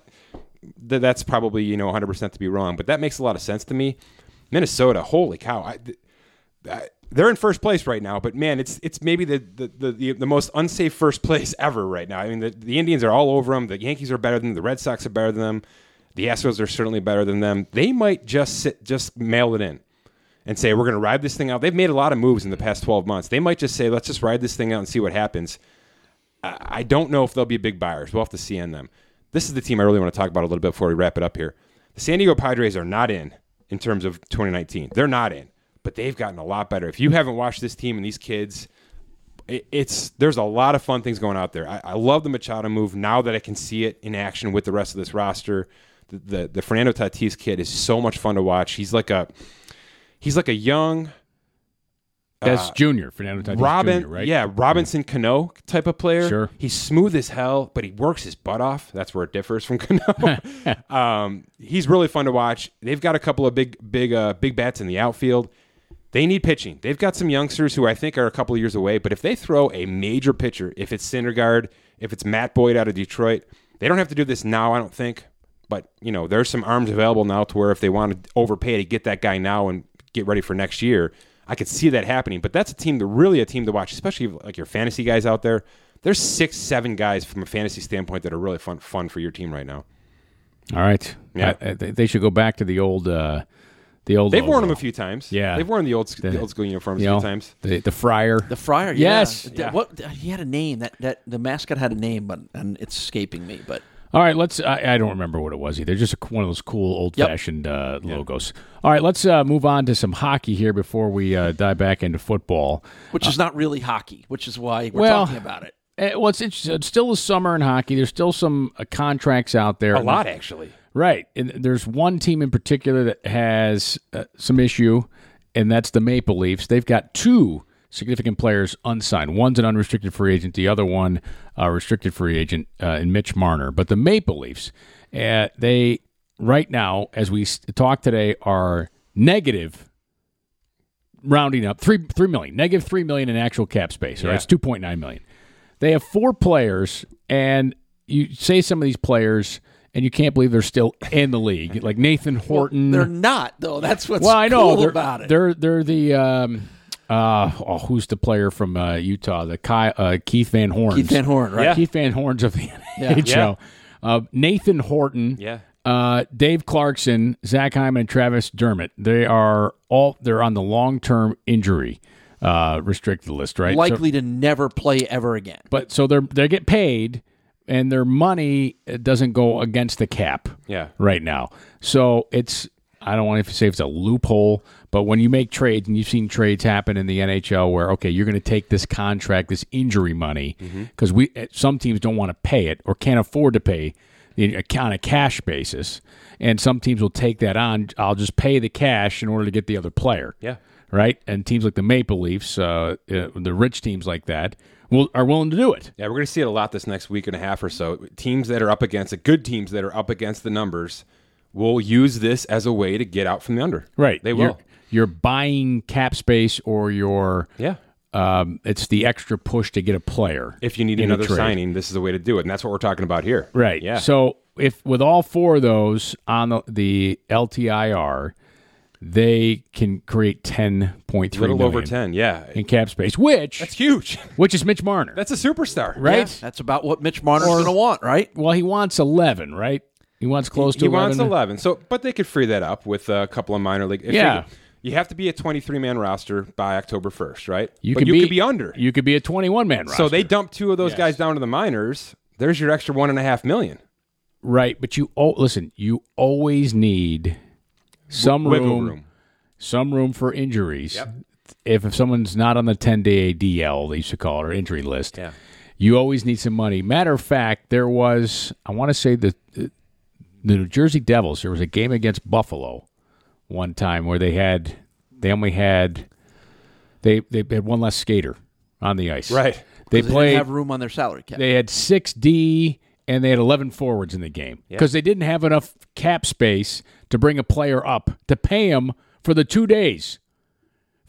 [SPEAKER 4] th- that's probably you know 100 percent to be wrong, but that makes a lot of sense to me. Minnesota, holy cow! I, th- I- they're in first place right now, but man, it's it's maybe the the, the, the, the most unsafe first (laughs) place ever right now. I mean, the, the Indians are all over them. The Yankees are better than them. The Red Sox are better than them. The Astros are certainly better than them. They might just sit, just mail it in and say we're going to ride this thing out. They've made a lot of moves in the past 12 months. They might just say let's just ride this thing out and see what happens. I I don't know if they'll be big buyers. We'll have to see on them. This is the team I really want to talk about a little bit before we wrap it up here. The San Diego Padres are not in in terms of 2019. They're not in, but they've gotten a lot better. If you haven't watched this team and these kids, it's there's a lot of fun things going out there. I, I love the Machado move now that I can see it in action with the rest of this roster. The the, the Fernando Tatis kid is so much fun to watch. He's like a he's like a young
[SPEAKER 2] That's Junior, Fernando Tatis
[SPEAKER 4] Robin,
[SPEAKER 2] Jr., right?
[SPEAKER 4] yeah, Robinson Cano type of player.
[SPEAKER 2] Sure.
[SPEAKER 4] he's smooth as hell, but he works his butt off. That's where it differs from (laughs) Cano. (laughs) um, he's really fun to watch. They've got a couple of big, big, uh, big bats in the outfield. They need pitching. They've got some youngsters who I think are a couple of years away. But if they throw a major pitcher, if it's Syndergaard, if it's Matt Boyd out of Detroit, they don't have to do this now. I don't think. But you know, there's some arms available now to where if they want to overpay to get that guy now and get ready for next year, I could see that happening. But that's a team that really a team to watch, especially like your fantasy guys out there. There's six, seven guys from a fantasy standpoint that are really fun, fun for your team right now.
[SPEAKER 2] All right.
[SPEAKER 4] Yeah.
[SPEAKER 2] I- I- they they should go back to the old, uh, the old.
[SPEAKER 4] They've worn them a few times.
[SPEAKER 2] Yeah.
[SPEAKER 4] they've worn the old, the, old school uniforms
[SPEAKER 2] You
[SPEAKER 4] a few times.
[SPEAKER 2] the the Friar.
[SPEAKER 3] The Friar.
[SPEAKER 2] Yes.
[SPEAKER 3] Th-
[SPEAKER 4] Yeah.
[SPEAKER 3] What he had a name that that the mascot had a name, but and it's escaping me. But
[SPEAKER 2] All right, let's. I, I don't remember what it was either. Just a, one of those cool old fashioned uh, logos. All right, let's uh, move on to some hockey here before we uh, dive back into football.
[SPEAKER 3] which is not really hockey, which is why we're
[SPEAKER 2] well,
[SPEAKER 3] talking about it.
[SPEAKER 2] Eh, well, it's, it's, it's still the summer in hockey. There's still some uh, contracts out there.
[SPEAKER 4] A lot actually.
[SPEAKER 2] Right. And there's one team in particular that has uh, some issue, and that's the Maple Leafs. They've got two significant players unsigned. One's an unrestricted free agent, the other one a restricted free agent uh, in Mitch Marner. But the Maple Leafs, uh, they right now, as we talk today, are negative. Rounding up three three million, negative three million in actual cap space. Right,
[SPEAKER 4] Yeah.
[SPEAKER 2] it's two point nine million. They have four players, and you say some of these players, and you can't believe they're still in the league, like Nathan Horton.
[SPEAKER 3] They're not though. That's what's
[SPEAKER 2] well, I know
[SPEAKER 3] cool
[SPEAKER 2] they're,
[SPEAKER 3] about it.
[SPEAKER 2] They're they're the um, uh, oh, who's the player from uh, Utah? The Kai, uh, Keith Van Horn.
[SPEAKER 3] Keith Van Horn, right?
[SPEAKER 4] Yeah.
[SPEAKER 2] Keith Van Horns of the (laughs) NHL. Uh, Nathan Horton.
[SPEAKER 4] Yeah.
[SPEAKER 2] Uh, Dave Clarkson, Zach Hyman, and Travis Dermott. They are all they're on the long term injury uh, restricted list, right? So-
[SPEAKER 3] Likely to never play ever again.
[SPEAKER 2] but so they're they get paid, and their money uh, doesn't go against the cap.
[SPEAKER 4] Yeah.
[SPEAKER 2] Right now, so it's I don't want to say it's a loophole, but when you make trades and you've seen trades happen in the NHL where okay, you're going to take this contract, this injury money, because we uh, some teams don't want to pay it or can't afford to pay the- on a cash basis, and some teams will take that on. I'll just pay the cash in order to get the other player
[SPEAKER 4] Yeah.
[SPEAKER 2] right? And teams like the Maple Leafs, uh, uh, the rich teams like that, will are willing to do it.
[SPEAKER 4] Yeah, we're going to see it a lot this next week and a half or so. Teams that are up against it, good teams that are up against the numbers, will use this as a way to get out from the under.
[SPEAKER 2] Right?
[SPEAKER 4] They
[SPEAKER 2] You're,
[SPEAKER 4] will.
[SPEAKER 2] you're buying cap space, or you're
[SPEAKER 4] Yeah.
[SPEAKER 2] um, it's the extra push to get a player.
[SPEAKER 4] If you need another signing, this is the way to do it, and that's what we're talking about here.
[SPEAKER 2] right?
[SPEAKER 4] Yeah.
[SPEAKER 2] So if with all four of those on the, the LTIR, they can create ten point three.
[SPEAKER 4] a little over ten, Yeah.
[SPEAKER 2] in cap space, which
[SPEAKER 4] That's huge. (laughs)
[SPEAKER 2] which is Mitch Marner,
[SPEAKER 4] That's a superstar.
[SPEAKER 2] right?
[SPEAKER 3] Yeah, that's about what Mitch Marner's going to want, right?
[SPEAKER 2] Well, he wants eleven, right? He wants close to
[SPEAKER 4] He
[SPEAKER 2] 11.
[SPEAKER 4] wants eleven. So, but they could free that up with a couple of minor league. if
[SPEAKER 2] Yeah.
[SPEAKER 4] they- you have to be a twenty-three man roster by October first, right?
[SPEAKER 2] You
[SPEAKER 4] but
[SPEAKER 2] could
[SPEAKER 4] you
[SPEAKER 2] be,
[SPEAKER 4] could be under.
[SPEAKER 2] You could be a twenty-one man roster.
[SPEAKER 4] So they dump two of those
[SPEAKER 2] Yes.
[SPEAKER 4] guys down to the minors. There's your extra one and a half million.
[SPEAKER 2] Right, but you oh, listen. You always need some
[SPEAKER 4] Wiggle
[SPEAKER 2] room,
[SPEAKER 4] room.
[SPEAKER 2] some room for injuries. If, if someone's not on the ten day DL, they used to call it or injury list,
[SPEAKER 4] Yeah.
[SPEAKER 2] you always need some money. Matter of fact, there was I want to say the the New Jersey Devils. There was a game against Buffalo one time where they had they only had they they had one less skater on the ice.
[SPEAKER 4] Right.
[SPEAKER 2] They
[SPEAKER 3] They didn't have room on their salary cap.
[SPEAKER 2] they had six D and they had eleven forwards in the game because they didn't have enough cap space to bring a player up to pay him for the two days.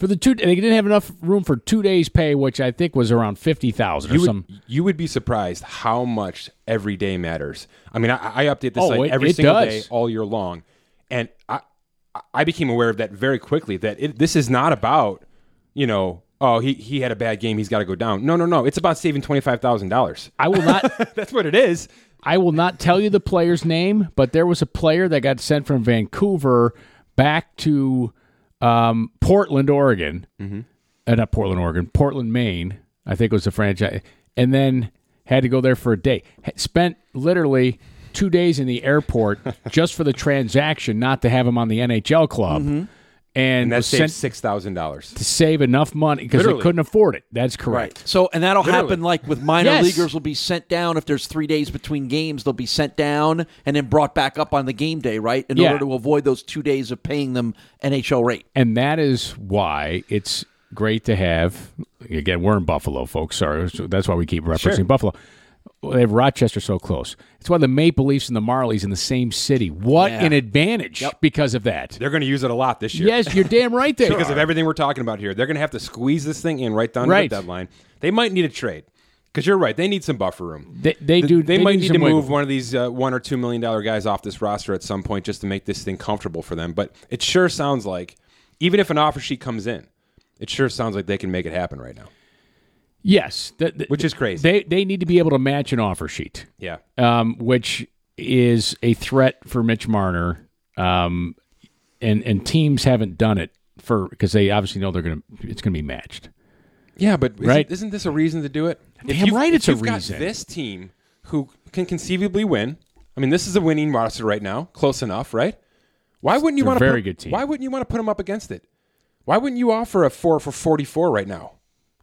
[SPEAKER 2] For the two, they didn't have enough room for two days' pay, which I think was around fifty thousand or
[SPEAKER 4] You
[SPEAKER 2] some.
[SPEAKER 4] would, you would be surprised how much every day matters. I mean, I, I update this
[SPEAKER 2] Oh,
[SPEAKER 4] site
[SPEAKER 2] it-
[SPEAKER 4] every
[SPEAKER 2] it
[SPEAKER 4] single
[SPEAKER 2] does.
[SPEAKER 4] day, all year long, and I I became aware of that very quickly. That it, this is not about you know, oh he he had a bad game, he's got to go down. No, no, no. It's about saving twenty five thousand dollars.
[SPEAKER 2] I will not. (laughs)
[SPEAKER 4] That's what it is.
[SPEAKER 2] I will not tell you the player's name, but there was a player that got sent from Vancouver back to um, Portland, Oregon. Mm-hmm. Uh, not Portland, Oregon. Portland, Maine. I think it was the franchise, and then had to go there for a day. Had spent literally two days in the airport (laughs) just for the transaction, not to have him on the NHL club. And,
[SPEAKER 4] And that
[SPEAKER 2] was
[SPEAKER 4] saves
[SPEAKER 2] sent
[SPEAKER 4] six thousand dollars.
[SPEAKER 2] to save enough money because they couldn't afford it. That's correct.
[SPEAKER 3] So, and that'll
[SPEAKER 4] Literally.
[SPEAKER 3] happen like with minor
[SPEAKER 2] Yes.
[SPEAKER 3] leaguers will be sent down if there's three days between games. They'll be sent down and then brought back up on the game day, right? In
[SPEAKER 2] Yeah.
[SPEAKER 3] order to avoid those two days of paying them NHL rate.
[SPEAKER 2] And that is why it's great to have. Again, we're in Buffalo, folks. Sorry, that's why we keep referencing
[SPEAKER 4] Sure.
[SPEAKER 2] Buffalo. Well, They have Rochester so close. It's why the Maple Leafs and the Marlies in the same city. What
[SPEAKER 3] Yeah.
[SPEAKER 2] an advantage because of that.
[SPEAKER 4] They're going to use it a lot this year.
[SPEAKER 2] Yes, you're damn right there. (laughs)
[SPEAKER 4] because of everything we're talking about here. They're going to have to squeeze this thing in right down
[SPEAKER 2] Right.
[SPEAKER 4] to the deadline. They might need a trade because you're right. They need some buffer room.
[SPEAKER 2] They, they do.
[SPEAKER 4] They, might need
[SPEAKER 2] some
[SPEAKER 4] to
[SPEAKER 2] wiggle.
[SPEAKER 4] move one of these uh, one or two million dollar guys off this roster at some point just to make this thing comfortable for them. But it sure sounds like, even if an offer sheet comes in, it sure sounds like they can make it happen right now.
[SPEAKER 2] Yes, th- th-
[SPEAKER 4] Which is crazy.
[SPEAKER 2] They they need to be able to match an offer sheet.
[SPEAKER 4] Yeah.
[SPEAKER 2] um, which is a threat for Mitch Marner. Um, and and teams haven't done it for because they obviously know they're gonna it's gonna be matched.
[SPEAKER 4] Yeah, but isn't,
[SPEAKER 2] Right.
[SPEAKER 4] isn't this a reason to do it?
[SPEAKER 2] Damn
[SPEAKER 4] you've-
[SPEAKER 2] right it's a
[SPEAKER 4] you've got
[SPEAKER 2] reason.
[SPEAKER 4] this team who can conceivably win. I mean, this is a winning roster right now, close enough, right? Why wouldn't you
[SPEAKER 2] a
[SPEAKER 4] want to
[SPEAKER 2] very
[SPEAKER 4] put,
[SPEAKER 2] good team.
[SPEAKER 4] Why wouldn't you want to put them up against it? Why wouldn't you offer a four for forty four right now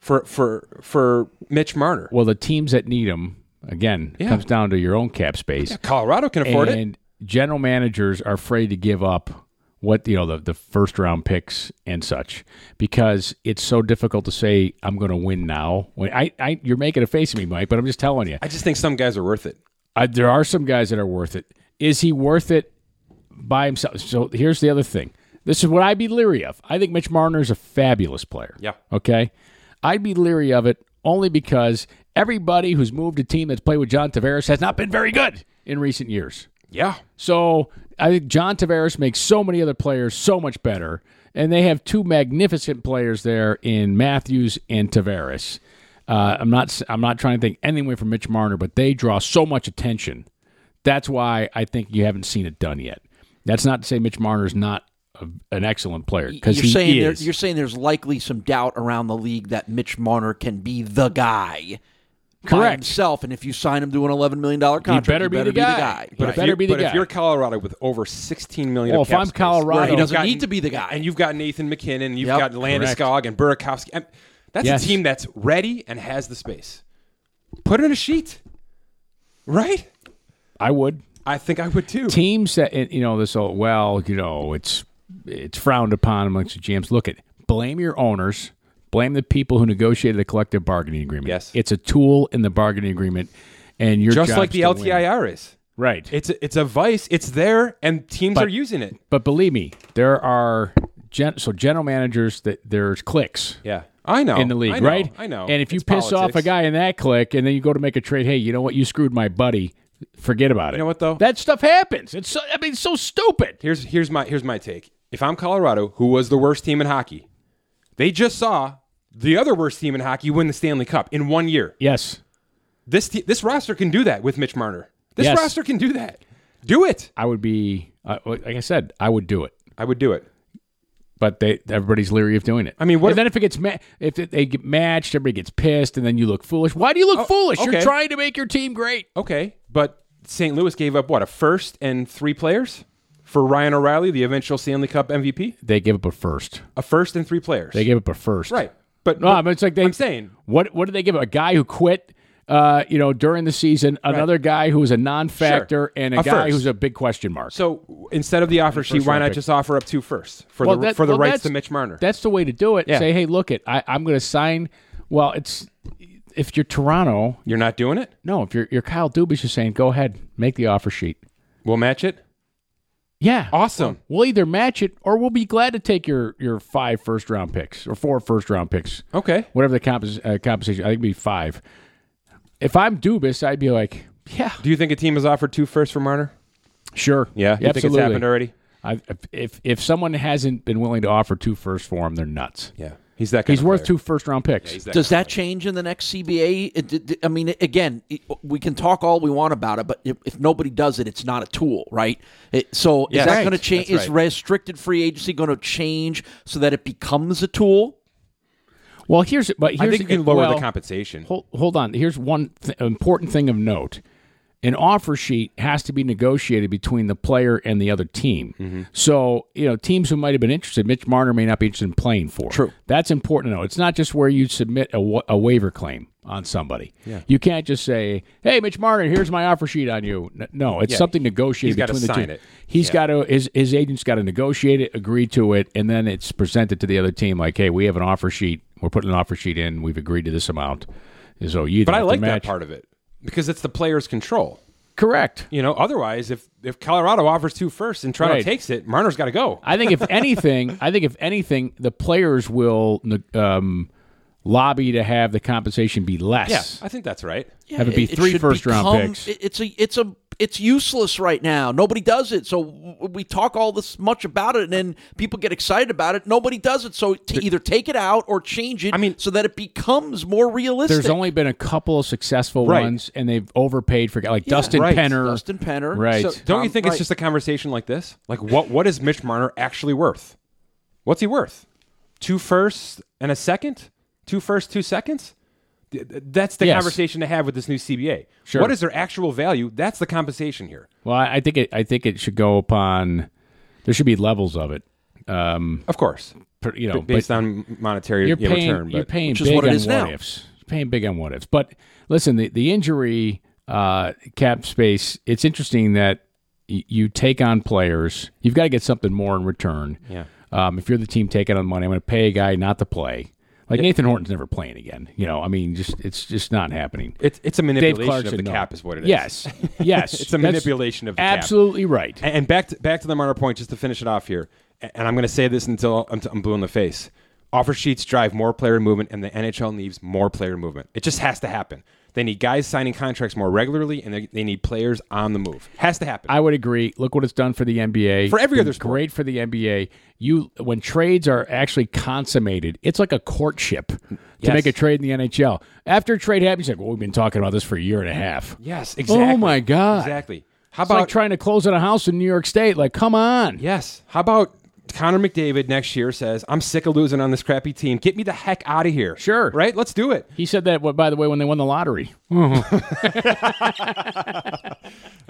[SPEAKER 4] for for for Mitch Marner?
[SPEAKER 2] Well, the teams that need him again
[SPEAKER 4] Yeah.
[SPEAKER 2] comes down to your own cap space,
[SPEAKER 4] Colorado can afford it.
[SPEAKER 2] and general managers are afraid to give up what you know the the first round picks and such because it's so difficult to say I'm going to win now. When I, I you're making a face at me, Mike, but I'm just telling you.
[SPEAKER 4] I just think some guys are worth it.
[SPEAKER 2] Uh, there are some guys that are worth it. Is he worth it by himself? So here's the other thing. This is what I'd be leery of. I think Mitch Marner is a fabulous player.
[SPEAKER 4] Yeah.
[SPEAKER 2] Okay. I'd be leery of it only because everybody who's moved a team that's played with John Tavares has not been very good in recent years.
[SPEAKER 4] Yeah,
[SPEAKER 2] So I think John Tavares makes so many other players so much better, and they have two magnificent players there in Matthews and Tavares. Uh, I'm not I'm not trying to think anything away from Mitch Marner, but they draw so much attention. That's why I think you haven't seen it done yet. That's not to say Mitch Marner is not a, an excellent player because
[SPEAKER 3] You're
[SPEAKER 2] he
[SPEAKER 3] saying there,
[SPEAKER 2] is.
[SPEAKER 3] you're saying there's likely some doubt around the league that Mitch Marner can be the guy. By
[SPEAKER 2] Correct.
[SPEAKER 3] himself, and if you sign him to an eleven million dollar contract,
[SPEAKER 2] better
[SPEAKER 3] you
[SPEAKER 2] be
[SPEAKER 3] better
[SPEAKER 2] the
[SPEAKER 3] be
[SPEAKER 2] guy.
[SPEAKER 3] the guy.
[SPEAKER 2] But
[SPEAKER 3] Right.
[SPEAKER 2] if better
[SPEAKER 4] you-
[SPEAKER 2] be the
[SPEAKER 4] but
[SPEAKER 2] guy.
[SPEAKER 4] if you're Colorado with over 16 million,
[SPEAKER 2] Well,
[SPEAKER 4] of
[SPEAKER 2] if
[SPEAKER 4] cap
[SPEAKER 2] I'm
[SPEAKER 4] space,
[SPEAKER 2] Colorado-
[SPEAKER 3] he doesn't
[SPEAKER 4] got-
[SPEAKER 3] need to be the guy.
[SPEAKER 4] and you've got Nathan MacKinnon, and you've
[SPEAKER 3] Yep.
[SPEAKER 4] got
[SPEAKER 2] Correct.
[SPEAKER 4] Landeskog and Burakovsky. And That's
[SPEAKER 2] Yes.
[SPEAKER 4] a team that's ready and has the space. Put it in a sheet, right?
[SPEAKER 2] I would.
[SPEAKER 4] I think I would too.
[SPEAKER 2] teams that you know this whole well you know it's it's frowned upon amongst the GMs. Look at blame your owners, blame the people who negotiated the collective bargaining agreement.
[SPEAKER 4] Yes.
[SPEAKER 2] it's a tool in the bargaining agreement, and you're
[SPEAKER 4] Just like the
[SPEAKER 2] win.
[SPEAKER 4] LTIR is.
[SPEAKER 2] right?
[SPEAKER 4] It's a, it's a vice. It's there, and teams
[SPEAKER 2] But-
[SPEAKER 4] are using it.
[SPEAKER 2] but believe me, there are gen- so general managers that there's clicks.
[SPEAKER 4] Yeah, I know
[SPEAKER 2] in the league,
[SPEAKER 4] I know,
[SPEAKER 2] right?
[SPEAKER 4] I know.
[SPEAKER 2] And if you
[SPEAKER 4] It's
[SPEAKER 2] piss off a guy in that click, and then you go to make a trade, hey, you know what? You screwed my buddy. Forget about it.
[SPEAKER 4] You know what, though?
[SPEAKER 2] That stuff happens. It's so, I mean, it's so stupid.
[SPEAKER 4] here's here's my here's my take. If I'm Colorado, who was the worst team in hockey, they just saw the other worst team in hockey win the Stanley Cup in one year.
[SPEAKER 2] Yes,
[SPEAKER 4] This te- this roster can do that with Mitch Marner. This
[SPEAKER 2] Yes.
[SPEAKER 4] roster can do that. Do it.
[SPEAKER 2] I would be. Uh, like I said, I would do it.
[SPEAKER 4] I would do it.
[SPEAKER 2] but they everybody's leery of doing it.
[SPEAKER 4] I mean, what if-
[SPEAKER 2] then if it gets ma- if it, they get matched, everybody gets pissed, and then you look foolish. Why do you look foolish? You're
[SPEAKER 4] Oh,
[SPEAKER 2] trying to make your team great.
[SPEAKER 4] Okay, but St. Louis gave up what a first and three players for Ryan O'Reilly, the eventual Stanley Cup MVP.
[SPEAKER 2] They gave up a first.
[SPEAKER 4] A first and three players.
[SPEAKER 2] They gave up a first.
[SPEAKER 4] right, but,
[SPEAKER 2] No,
[SPEAKER 4] but
[SPEAKER 2] but it's like they.
[SPEAKER 4] I'm saying
[SPEAKER 2] what what did they give up? A guy who quit. Uh, you know, during the season, another guy who was a non-factor, and a,
[SPEAKER 4] A
[SPEAKER 2] guy
[SPEAKER 4] first.
[SPEAKER 2] who's a big question mark.
[SPEAKER 4] So instead of the offer sheet, why not
[SPEAKER 2] pick.
[SPEAKER 4] just offer up two firsts for
[SPEAKER 2] Well,
[SPEAKER 4] the
[SPEAKER 2] that-
[SPEAKER 4] for the
[SPEAKER 2] well,
[SPEAKER 4] rights to Mitch Marner?
[SPEAKER 2] That's the way to do it.
[SPEAKER 4] Yeah.
[SPEAKER 2] Say, hey, look it, I, I'm going to sign. Well, it's if you're Toronto,
[SPEAKER 4] You're not doing it.
[SPEAKER 2] no. If you're you're Kyle Dubas, you're saying, go ahead, make the offer sheet.
[SPEAKER 4] We'll match it.
[SPEAKER 2] Yeah.
[SPEAKER 4] Awesome.
[SPEAKER 2] We'll either match it or we'll be glad to take your, your five first round picks or four first round picks.
[SPEAKER 4] Okay.
[SPEAKER 2] Whatever the compos- uh, compensation, I think it'd be five. If I'm Dubas, I'd be like, yeah,
[SPEAKER 4] Do you think a team has offered two firsts for Marner?
[SPEAKER 2] sure.
[SPEAKER 4] Yeah. You think it's
[SPEAKER 2] absolutely.
[SPEAKER 4] happened already?
[SPEAKER 2] I, if if someone hasn't been willing to offer two firsts for him, they're nuts.
[SPEAKER 4] Yeah. He's that. Kind
[SPEAKER 2] He's
[SPEAKER 4] of
[SPEAKER 2] worth
[SPEAKER 4] player.
[SPEAKER 2] two first round picks.
[SPEAKER 4] He's that
[SPEAKER 3] Does
[SPEAKER 4] kind
[SPEAKER 3] that change in the next CBA? It- it- it- I mean, again, it- we can talk all we want about it, but if, if nobody does it, it's not a tool, right? It, so
[SPEAKER 4] Yes.
[SPEAKER 3] is that
[SPEAKER 4] Right.
[SPEAKER 3] going to change?
[SPEAKER 4] That's
[SPEAKER 3] Is restricted free agency going to change so that it becomes a tool?
[SPEAKER 2] Well, here's but
[SPEAKER 4] I think you can lower
[SPEAKER 2] well,
[SPEAKER 4] the compensation.
[SPEAKER 2] Hold, hold on. Here's one th- important thing of note. An offer sheet has to be negotiated between the player and the other team.
[SPEAKER 3] Mm-hmm.
[SPEAKER 2] So, you know, teams who might have been interested, Mitch Marner may not be interested in playing for.
[SPEAKER 3] True.
[SPEAKER 2] That's important to know. It's not just where you submit a, wa- a waiver claim on somebody.
[SPEAKER 4] Yeah.
[SPEAKER 2] You can't just say, "Hey, Mitch Marner, here's my offer sheet on you." No, it's
[SPEAKER 4] Yeah.
[SPEAKER 2] something negotiated between the two.
[SPEAKER 4] it.
[SPEAKER 2] He's
[SPEAKER 4] Yeah.
[SPEAKER 2] got to his his agent's got to negotiate it, agree to it, and then it's presented to the other team like, "Hey, we have an offer sheet. We're putting an offer sheet in. We've agreed to this amount." So you,
[SPEAKER 4] But I like that part of it because it's the player's control.
[SPEAKER 2] Correct.
[SPEAKER 4] You know, otherwise, if if Colorado offers two first and Toronto
[SPEAKER 2] Right.
[SPEAKER 4] takes it, Marner's got to go.
[SPEAKER 2] I think if (laughs) anything, I think if anything, the players will um, lobby to have the compensation be less.
[SPEAKER 4] Yeah, I think that's right.
[SPEAKER 3] Yeah,
[SPEAKER 2] Have it be three
[SPEAKER 3] should
[SPEAKER 2] first-round picks.
[SPEAKER 3] it- It's a it's a it's useless right now. Nobody does it. So we talk all this much about it, and then people get excited about it. Nobody does it. So to either take it out or change it.
[SPEAKER 4] I mean-
[SPEAKER 3] so that it becomes more realistic.
[SPEAKER 2] There's only been a couple of successful
[SPEAKER 4] Right.
[SPEAKER 2] ones, and they've overpaid for like Dustin
[SPEAKER 4] right.
[SPEAKER 2] Penner.
[SPEAKER 3] Dustin Penner.
[SPEAKER 2] Right.
[SPEAKER 3] So-
[SPEAKER 4] Don't you
[SPEAKER 3] um,
[SPEAKER 4] think
[SPEAKER 3] right.
[SPEAKER 4] it's just a conversation like this? Like, what what is Mitch Marner actually worth? What's he worth? Two firsts and a second? Two firsts, two seconds? Th- th- That's the
[SPEAKER 2] Yes.
[SPEAKER 4] conversation to have with this new CBA.
[SPEAKER 2] Sure.
[SPEAKER 4] What is their actual value? That's the compensation here.
[SPEAKER 2] Well, I I think it. I think it should go upon. There should be levels of it. Um,
[SPEAKER 4] Of course,
[SPEAKER 2] per- you know,
[SPEAKER 4] based on monetary
[SPEAKER 2] you're
[SPEAKER 4] yeah,
[SPEAKER 2] paying.
[SPEAKER 4] return.
[SPEAKER 2] you're paying
[SPEAKER 3] Which is
[SPEAKER 2] big
[SPEAKER 3] what it
[SPEAKER 2] on
[SPEAKER 3] is
[SPEAKER 2] what
[SPEAKER 3] now.
[SPEAKER 2] ifs. You're paying big on what ifs. But listen, the the injury uh, cap space. It's interesting that y- you take on players. You've got to get something more in return.
[SPEAKER 4] Yeah.
[SPEAKER 2] Um, if you're the team taking on money, I'm going to pay a guy not to play. Like Nathan Horton's never playing again. You know, I mean, just it's just not happening.
[SPEAKER 4] it's it's a manipulation
[SPEAKER 2] Clarkson,
[SPEAKER 4] of the
[SPEAKER 2] no.
[SPEAKER 4] cap, is what it is.
[SPEAKER 2] Yes, (laughs) yes,
[SPEAKER 4] It's a manipulation of the cap.
[SPEAKER 2] absolutely right.
[SPEAKER 4] And, and back to, back to the minor point, just to finish it off here. And I'm going to say this until I'm, I'm blue in the face. Offer sheets drive more player movement, and the NHL needs more player movement. It just has to happen. They need guys signing contracts more regularly, and they, they need players on the move. Has to happen.
[SPEAKER 2] I would agree. Look what it's done for the NBA.
[SPEAKER 4] For every other sport.
[SPEAKER 2] great for the NBA. You when trades are actually consummated, it's like a courtship to
[SPEAKER 4] Yes.
[SPEAKER 2] make a trade in the NHL. After a trade happens, like, well, we've been talking about this for a year and a half.
[SPEAKER 4] yes, exactly.
[SPEAKER 2] Oh my god!
[SPEAKER 4] Exactly. How
[SPEAKER 2] It's
[SPEAKER 4] about
[SPEAKER 2] like trying to close on a house in New York State. Like, come on.
[SPEAKER 4] yes? How about Connor McDavid next year says, "I'm sick of losing on this crappy team. Get me the heck out of here."
[SPEAKER 2] Sure.
[SPEAKER 4] right? Let's do it.
[SPEAKER 2] He said that. What, by the way, when they won the lottery. (laughs)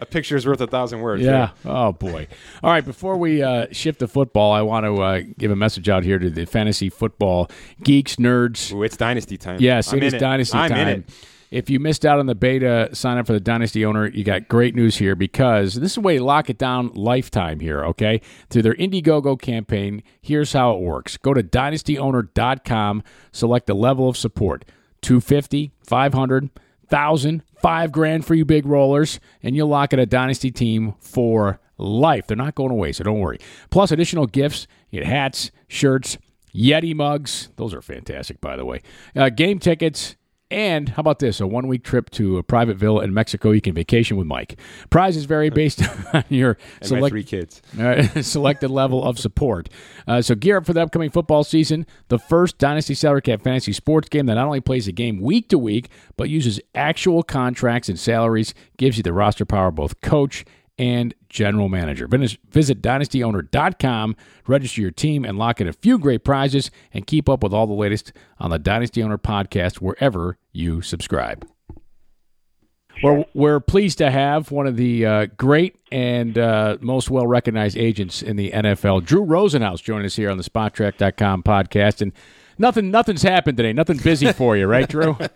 [SPEAKER 4] A picture is worth a thousand words.
[SPEAKER 2] Yeah. Oh boy. All right. Before we uh, shift to football, I want to uh, give a message out here to the fantasy football geeks, nerds,
[SPEAKER 4] Ooh, it's dynasty time.
[SPEAKER 2] Yes,
[SPEAKER 4] I'm
[SPEAKER 2] it
[SPEAKER 4] in
[SPEAKER 2] is Dynasty
[SPEAKER 4] I'm
[SPEAKER 2] time. If you missed out on the beta, sign up for the Dynasty owner. You got great news here because this is a way to lock it down lifetime here, okay? Through their Indiegogo campaign, here's how it works. Go to dynastyowner.com, select the level of support 250, 500, 1000, 5 grand for you big rollers, and you'll lock in a Dynasty team for life. They're not going away, so don't worry. Plus, additional gifts you get hats, shirts, Yeti mugs. Those are fantastic, by the way. Uh, game tickets. And how about this? A one week trip to a private villa in Mexico. You can vacation with Mike. Prizes vary based (laughs) on your select,
[SPEAKER 4] three kids. (laughs)
[SPEAKER 2] uh, selected level of support. Uh, so gear up for the upcoming football season. The first Dynasty Salary Cap Fantasy Sports game that not only plays the game week to week, but uses actual contracts and salaries, gives you the roster power both coach and general manager. Visit dynastyowner.com, register your team, and lock in a few great prizes, and keep up with all the latest on the Dynasty Owner podcast wherever you subscribe. We're, we're pleased to have one of the uh, great and uh, most well recognized agents in the NFL, Drew Rosenhaus, join us here on the Spotrac.com podcast. And nothing, nothing's happened today. Nothing busy for you, right, Drew? (laughs)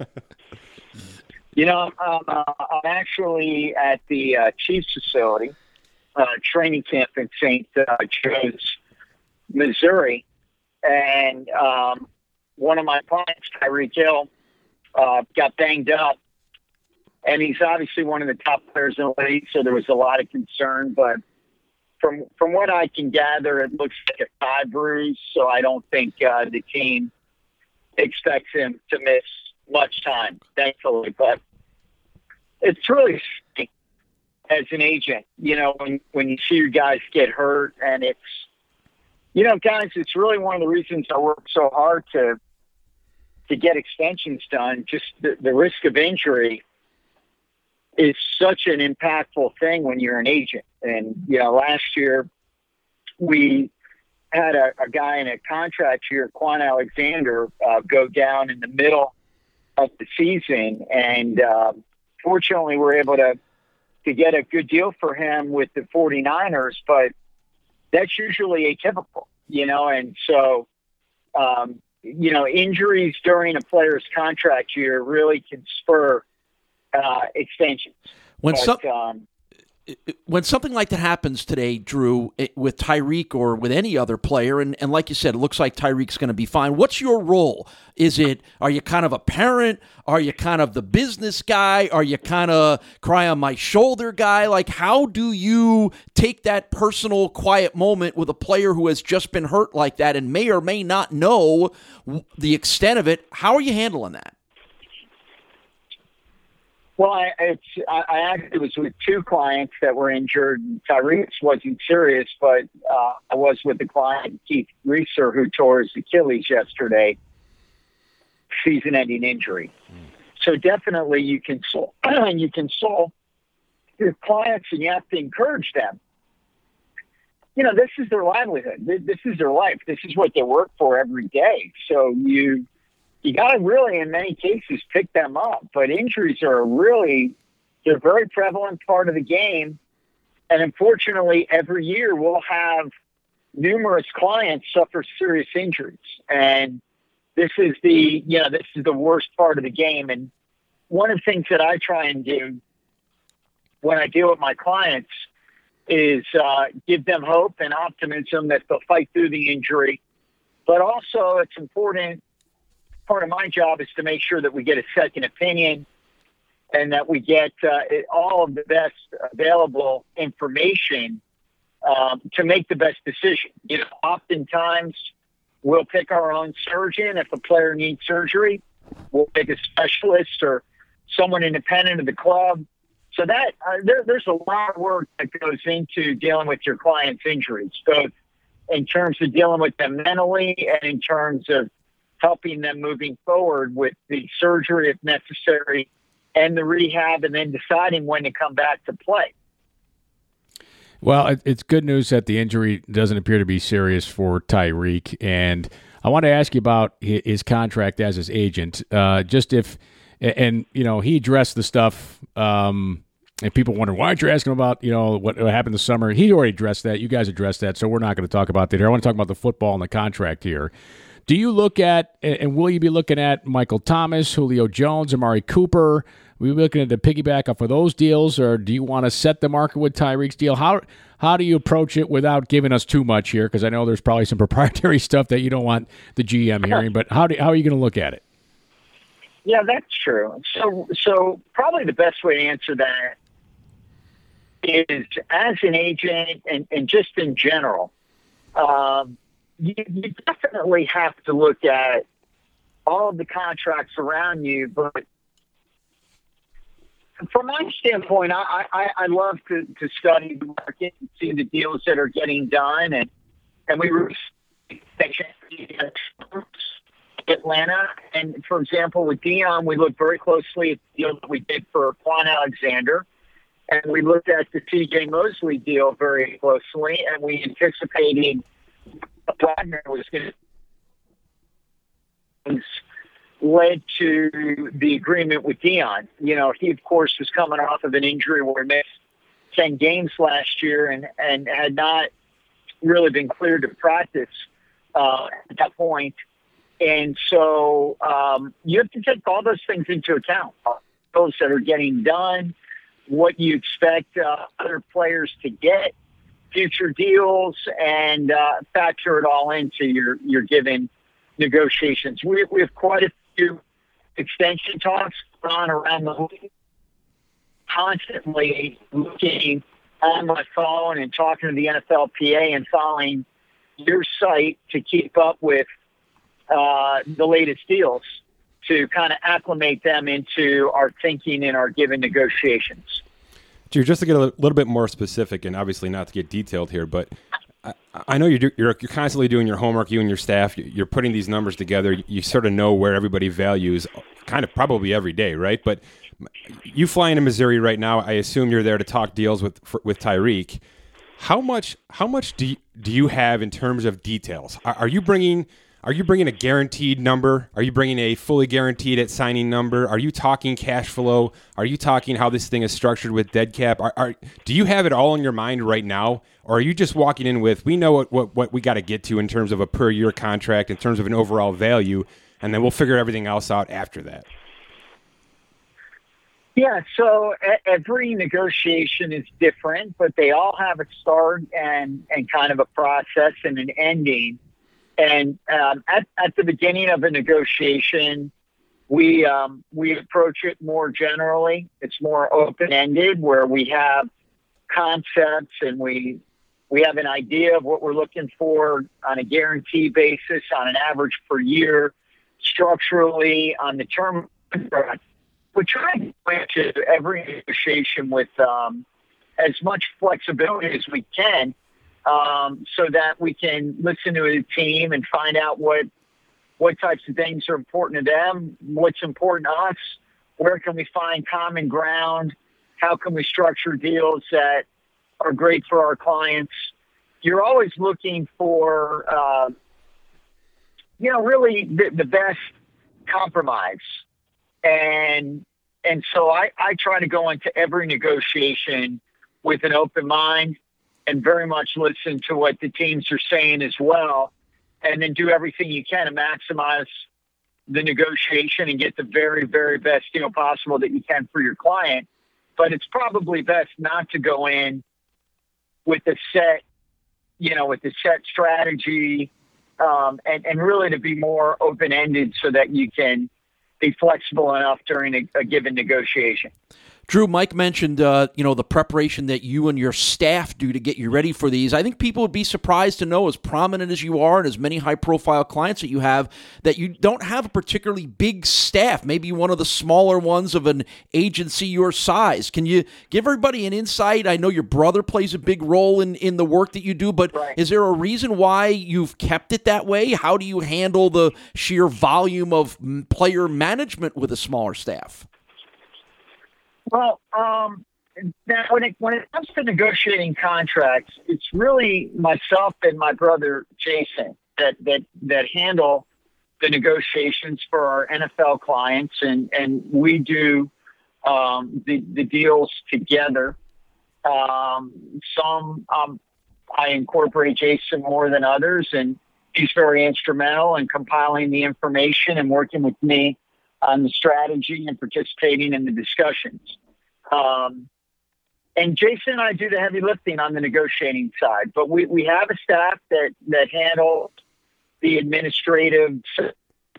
[SPEAKER 5] You know, I'm, uh, I'm actually at the uh, Chiefs facility, uh, training camp in St. Uh, Joe's, Missouri, and um, one of my clients, Tyreek Hill, uh, got banged up, and he's obviously one of the top players in the league. So there was a lot of concern, but from from what I can gather, it looks like a thigh bruise. So I don't think uh, the team expects him to miss much time, thankfully. But it's really as an agent, you know, when when you see your guys get hurt, and it's, you know, guys, it's really one of the reasons I work so hard to to get extensions done. Just the, the risk of injury is such an impactful thing when you're an agent. And you know, last year we had a, a guy in a contract year, Kwon Alexander, uh, go down in the middle of the season, and uh, fortunately, we're able to to get a good deal for him with the 49ers, but that's usually atypical, you know, and so, um, you know, injuries during a player's contract year really can spur uh, extensions.
[SPEAKER 3] When
[SPEAKER 5] But,
[SPEAKER 3] some,
[SPEAKER 5] um,
[SPEAKER 3] when something like that happens today, Drew, eh, with Tyreek or with any other player, and, and like you said, it looks like Tyreek's going to be fine. What's your role? Is it, are you kind of a parent? Are you kind of the business guy? Are you kind of cry on my shoulder guy? Like, how do you take that personal, quiet moment with a player who has just been hurt like that and may or may not know the extent of it? How are you handling that?
[SPEAKER 5] Well, I, it's I, I actually was with two clients that were injured. Tyreek's wasn't serious, but uh, I was with the client Keith Reaser who tore his Achilles yesterday, season-ending injury. So definitely, you can and (clears throat) you can console your clients, and you have to encourage them. You know, this is their livelihood. This is their life. This is what they work for every day. So you you got to really, in many cases, pick them up. But injuries are really, they're a very prevalent part of the game. And unfortunately, every year we'll have numerous clients suffer serious injuries. And this is the, you know, this is the worst part of the game. And one of the things that I try and do when I deal with my clients is uh, give them hope and optimism that they'll fight through the injury. But also, it's important part of my job is to make sure that we get a second opinion and that we get uh, all of the best available information um, to make the best decision. You know, oftentimes we'll pick our own surgeon if a player needs surgery. We'll pick a specialist or someone independent of the club. So that uh, there, there's a lot of work that goes into dealing with your client's injuries, both in terms of dealing with them mentally and in terms of helping them moving forward with the surgery if necessary and the rehab and then deciding when to come back to play.
[SPEAKER 2] Well, it's good news that the injury doesn't appear to be serious for Tyreek. And I want to ask you about his contract as his agent. Uh, just if, and, you know, he addressed the stuff. Um, and people wonder why aren't you asking about you know what, what happened this summer? He already addressed that. You guys addressed that, so we're not going to talk about that here. I want to talk about the football and the contract here. Do you look at and will you be looking at Michael Thomas, Julio Jones, Amari Cooper? Will you be looking at the piggyback off of those deals, or do you want to set the market with Tyreek's deal? How how do you approach it without giving us too much here? Because I know there's probably some (laughs) proprietary stuff that you don't want the GM hearing. But how do, how are you going to look at it?
[SPEAKER 5] Yeah, that's true. So, so probably the best way to answer that is as an agent and, and just in general, um, you, you definitely have to look at all of the contracts around you. But from my standpoint, I, I, I love to, to study the market and see the deals that are getting done. And, and we were Atlanta. And for example, with Deion, we looked very closely at the deal that we did for Kwon Alexander. And we looked at the C.J. Mosley deal very closely, and we anticipated Wagner was going to led to the agreement with Deion. You know, he of course was coming off of an injury where he missed ten games last year and and had not really been cleared to practice uh, at that point. And so um, you have to take all those things into account. Those that are getting done, what you expect uh, other players to get, future deals, and uh, factor it all into your your given negotiations. We we have quite a few extension talks on around the league. Constantly looking on my phone and talking to the NFLPA and following your site to keep up with uh, the latest deals to kind of acclimate them into our thinking and our given negotiations.
[SPEAKER 4] Drew, just to get a little bit more specific, and obviously not to get detailed here, but I, I know you're, do, you're you're constantly doing your homework. You and your staff, you're putting these numbers together. You sort of know where everybody values, kind of probably every day, right? But you fly into Missouri right now. I assume you're there to talk deals with for, with Tyreek. How much how much do you, do you have in terms of details? Are, are you bringing Are you bringing a guaranteed number? Are you bringing a fully guaranteed at signing number? Are you talking cash flow? Are you talking how this thing is structured with dead cap? Are, are do you have it all in your mind right now, or are you just walking in with we know what what, what we got to get to in terms of a per year contract, in terms of an overall value, and then we'll figure everything else out after that?
[SPEAKER 5] Yeah, so every negotiation is different, but they all have a start and, and kind of a process and an ending. And um, at, at the beginning of a negotiation, we um, we approach it more generally. It's more open ended, where we have concepts and we we have an idea of what we're looking for on a guarantee basis, on an average per year, structurally on the term. We try to go to every negotiation with um, as much flexibility as we can um, so that we can listen to the team and find out what what types of things are important to them, what's important to us, where can we find common ground, how can we structure deals that are great for our clients. You're always looking for, uh, you know, really the, the best compromise, and and so I, I try to go into every negotiation with an open mind and very much listen to what the teams are saying as well, and then do everything you can to maximize the negotiation and get the very, very best deal possible that you can for your client. But it's probably best not to go in with a set, you know, with a set strategy, um, and and really to be more open ended so that you can be flexible enough during a, a given negotiation.
[SPEAKER 3] Drew, Mike mentioned, uh, you know, the preparation that you and your staff do to get you ready for these. I think people would be surprised to know, as prominent as you are and as many high-profile clients that you have, that you don't have a particularly big staff. Maybe one of the smaller ones of an agency your size. Can you give everybody an insight? I know your brother plays a big role in in the work that you do, but
[SPEAKER 5] right.
[SPEAKER 3] is there a reason why you've kept it that way? How do you handle the sheer volume of player management with a smaller staff?
[SPEAKER 5] Well, um, now when it when it comes to negotiating contracts, it's really myself and my brother Jason that that that handle the negotiations for our NFL clients, and and we do um, the the deals together. Um, some um, I incorporate Jason more than others, and he's very instrumental in compiling the information and working with me on the strategy and participating in the discussions. Um, and Jason and I do the heavy lifting on the negotiating side, but we, we have a staff that, that handles the administrative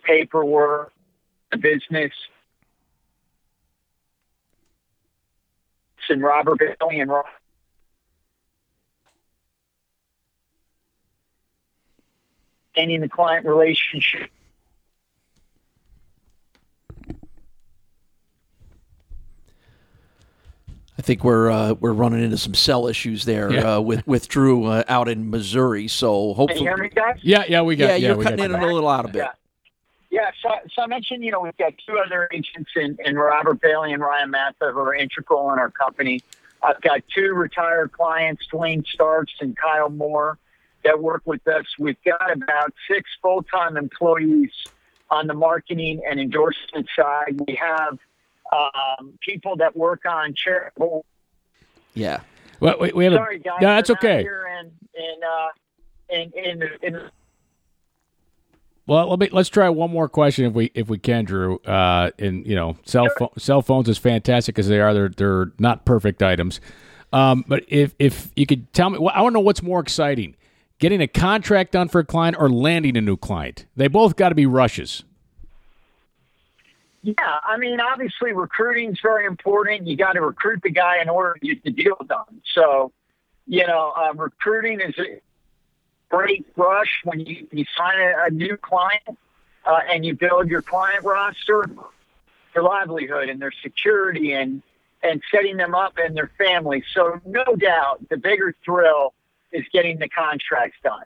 [SPEAKER 5] paperwork, the business. And Robert Bailey and Rob ending the client relationship
[SPEAKER 3] I think we're uh, we're running into some cell issues there
[SPEAKER 2] Yeah.
[SPEAKER 3] uh, with with Drew uh, out in Missouri. So
[SPEAKER 5] Can
[SPEAKER 3] hopefully,
[SPEAKER 5] you hear me, guys?
[SPEAKER 2] Yeah, yeah, we got.
[SPEAKER 3] yeah, you're
[SPEAKER 2] we
[SPEAKER 3] cutting
[SPEAKER 2] got
[SPEAKER 3] in a little out a bit.
[SPEAKER 5] Yeah. Yeah, so, so I mentioned, you know, we've got two other agents in, in Robert Bailey and Ryan Matha who are integral in our company. I've got two retired clients, Duane Starks and Kyle Moore, that work with us. We've got about six full-time employees on the marketing and endorsement side. We have um, people that work on charitable.
[SPEAKER 3] Yeah.
[SPEAKER 2] Well, we, we have
[SPEAKER 5] Sorry,
[SPEAKER 2] a,
[SPEAKER 5] guys.
[SPEAKER 2] No, that's okay.
[SPEAKER 5] Here in in uh, in in, the-
[SPEAKER 2] Well, let me let's try one more question if we if we can, Drew. Uh, and you know, cell phone cell phones as fantastic as they are, they're they're not perfect items. Um, but if if you could tell me, well, I want to know what's more exciting: getting a contract done for a client or landing a new client. They both got to be rushes.
[SPEAKER 5] Yeah, I mean, obviously recruiting is very important. You got to recruit the guy in order to get the deal done. So, you know, uh, recruiting is a great rush when you, you sign a, a new client uh, and you build your client roster, their livelihood and their security and and setting them up and their family. So, no doubt, the bigger thrill is getting the contracts done.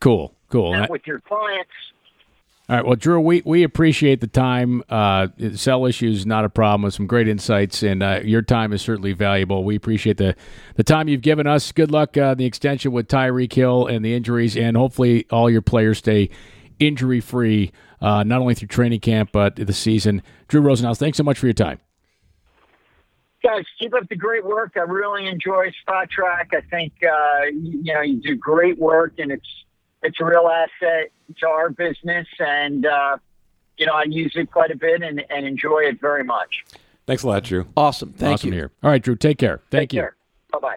[SPEAKER 2] Cool, cool.
[SPEAKER 5] And with your clients,
[SPEAKER 2] All right. Well, Drew, we, we appreciate the time. Uh, cell issues not a problem. With some great insights, and uh, your time is certainly valuable. We appreciate the the time you've given us. Good luck uh, the extension with Tyreek Hill and the injuries, and hopefully all your players stay injury free, uh, not only through training camp but the season. Drew Rosenhaus, thanks so much for your time.
[SPEAKER 5] Guys, keep up the great work. I really enjoy Spotrac. I think uh, you know you do great work, and it's it's a real asset to our business. And uh, you know I use it quite a bit and, and enjoy it very much.
[SPEAKER 4] Thanks a lot, Drew.
[SPEAKER 3] Awesome. Thank
[SPEAKER 2] awesome
[SPEAKER 3] you.
[SPEAKER 2] Here. All right, Drew. Take care. Thank
[SPEAKER 5] Take
[SPEAKER 2] you.
[SPEAKER 5] Bye bye.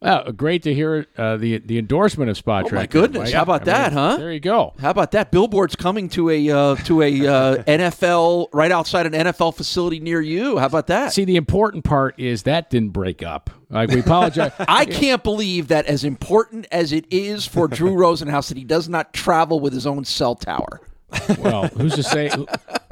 [SPEAKER 2] Well, great to hear uh, the the endorsement of Spot
[SPEAKER 3] Oh, my goodness.
[SPEAKER 2] Right?
[SPEAKER 3] How about
[SPEAKER 2] I mean,
[SPEAKER 3] that, huh?
[SPEAKER 2] There you go.
[SPEAKER 3] How about that? Billboard's coming to a uh, to a uh, (laughs) NFL right outside an NFL facility near you. How about that?
[SPEAKER 2] See, the important part is that didn't break up. Like we apologize. (laughs)
[SPEAKER 3] I can't believe that as important as it is for (laughs) Drew Rosenhaus that he does not travel with his own cell tower.
[SPEAKER 2] well, who's to say?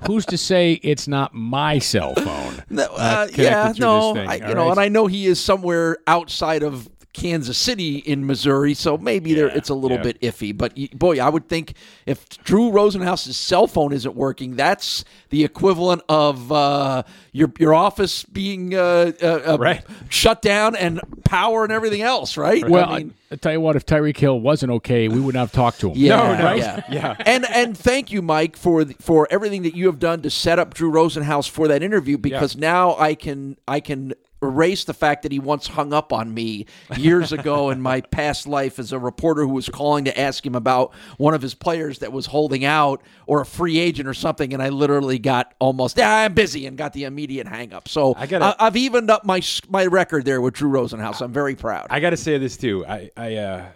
[SPEAKER 2] Who's to say it's not my cell phone? Uh,
[SPEAKER 3] uh, yeah, no, I, you
[SPEAKER 2] all
[SPEAKER 3] know, and I know he is somewhere outside of Kansas City in Missouri, so maybe there it's a little
[SPEAKER 2] yeah.
[SPEAKER 3] bit iffy. But boy, I would think if Drew Rosenhaus's cell phone isn't working, that's the equivalent of uh, your your office being uh, uh, uh,
[SPEAKER 4] Right.
[SPEAKER 3] shut down and power and everything else, right?
[SPEAKER 2] Well,
[SPEAKER 3] I mean,
[SPEAKER 2] I, I tell you what, if Tyreek Hill wasn't okay, we would not have talked to him.
[SPEAKER 3] Yeah,
[SPEAKER 4] No, no.
[SPEAKER 3] yeah,
[SPEAKER 4] Yeah. (laughs)
[SPEAKER 3] And and thank you, Mike, for the, for everything that you have done to set up Drew Rosenhaus for that interview. Because now I can I can erase the fact that he once hung up on me years ago (laughs) in my past life as a reporter who was calling to ask him about one of his players that was holding out or a free agent or something, and I literally got almost yeah I'm busy and got the immediate hang up. So
[SPEAKER 4] I gotta-
[SPEAKER 3] I, have evened up my my record there with Drew Rosenhaus. I'm very proud.
[SPEAKER 4] I got to say this too. I, I, uh,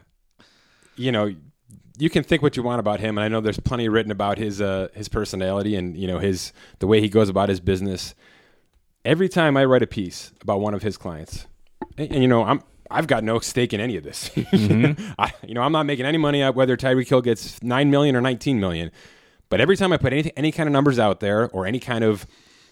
[SPEAKER 4] you know, you can think what you want about him, and I know there's plenty written about his, uh, his personality and you know his the way he goes about his business. Every time I write a piece about one of his clients, and, and, you know, I'm I've got no stake in any of this. (laughs) Mm-hmm. I, you know, I'm not making any money out whether Tyreek Hill gets nine million or 19 million. But every time I put any any kind of numbers out there or any kind of,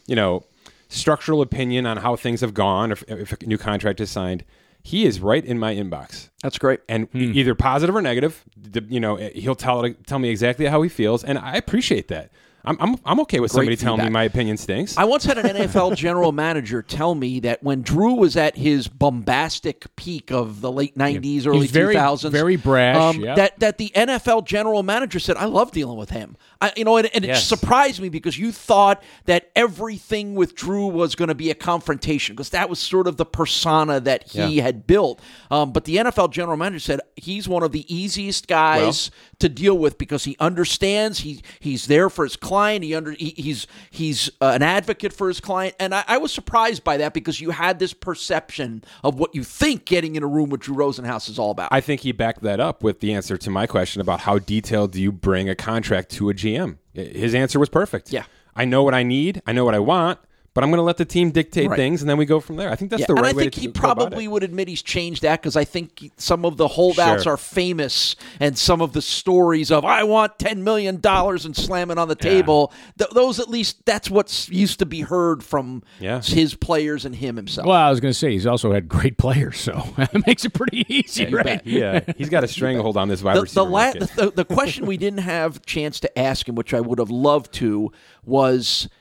[SPEAKER 4] you know, structural opinion on how things have gone, or if, if a new contract is signed, he is right in my inbox
[SPEAKER 3] That's great.
[SPEAKER 4] and e- hmm. either positive or negative. You know, he'll tell tell me exactly how he feels, and I appreciate that. I'm I'm, I'm okay with
[SPEAKER 3] Great
[SPEAKER 4] somebody telling me my opinion stinks.
[SPEAKER 3] I once had an (laughs) NFL general manager tell me that when Drew was at his bombastic peak of the late '90s, early
[SPEAKER 2] very-
[SPEAKER 3] 2000s,
[SPEAKER 2] very brash,
[SPEAKER 3] um,
[SPEAKER 2] yeah.
[SPEAKER 3] that that the NFL general manager said, "I love dealing with him." I, you know, and, and it
[SPEAKER 4] Yes.
[SPEAKER 3] surprised me because you thought that everything with Drew was going to be a confrontation because that was sort of the persona that he
[SPEAKER 4] Yeah.
[SPEAKER 3] had built. Um, but the NFL general manager said he's one of the easiest guys to deal with because he understands. He he's there for his client. He under he, he's he's uh, an advocate for his client, and I, I was surprised by that because you had this perception of what you think getting in a room with Drew Rosenhaus is all about.
[SPEAKER 4] I think he backed that up with the answer to my question about how detailed do you bring a contract to a GM. His answer was perfect.
[SPEAKER 3] Yeah.
[SPEAKER 4] I know what I need. I know what I want. But I'm going to let the team dictate
[SPEAKER 3] Right.
[SPEAKER 4] things, and then we go from there. I think that's
[SPEAKER 3] Yeah,
[SPEAKER 4] the right
[SPEAKER 3] and I
[SPEAKER 4] way
[SPEAKER 3] think
[SPEAKER 4] to
[SPEAKER 3] he probably would admit he's changed that because I think some of the holdouts
[SPEAKER 4] Sure.
[SPEAKER 3] are famous, and some of the stories of "I want ten million dollars" and slamming on the table. Th- those, at least, that's what's used to be heard from
[SPEAKER 4] Yeah.
[SPEAKER 3] his players and him himself.
[SPEAKER 2] Well, I was going to say he's also had great players, so (laughs) it makes it pretty easy,
[SPEAKER 3] you
[SPEAKER 2] right?
[SPEAKER 3] bet.
[SPEAKER 4] Yeah, he's got a (laughs) stranglehold on this wide
[SPEAKER 3] the,
[SPEAKER 4] receiver
[SPEAKER 3] the, la- the, the question we didn't have chance to ask him, which I would have loved to, was i-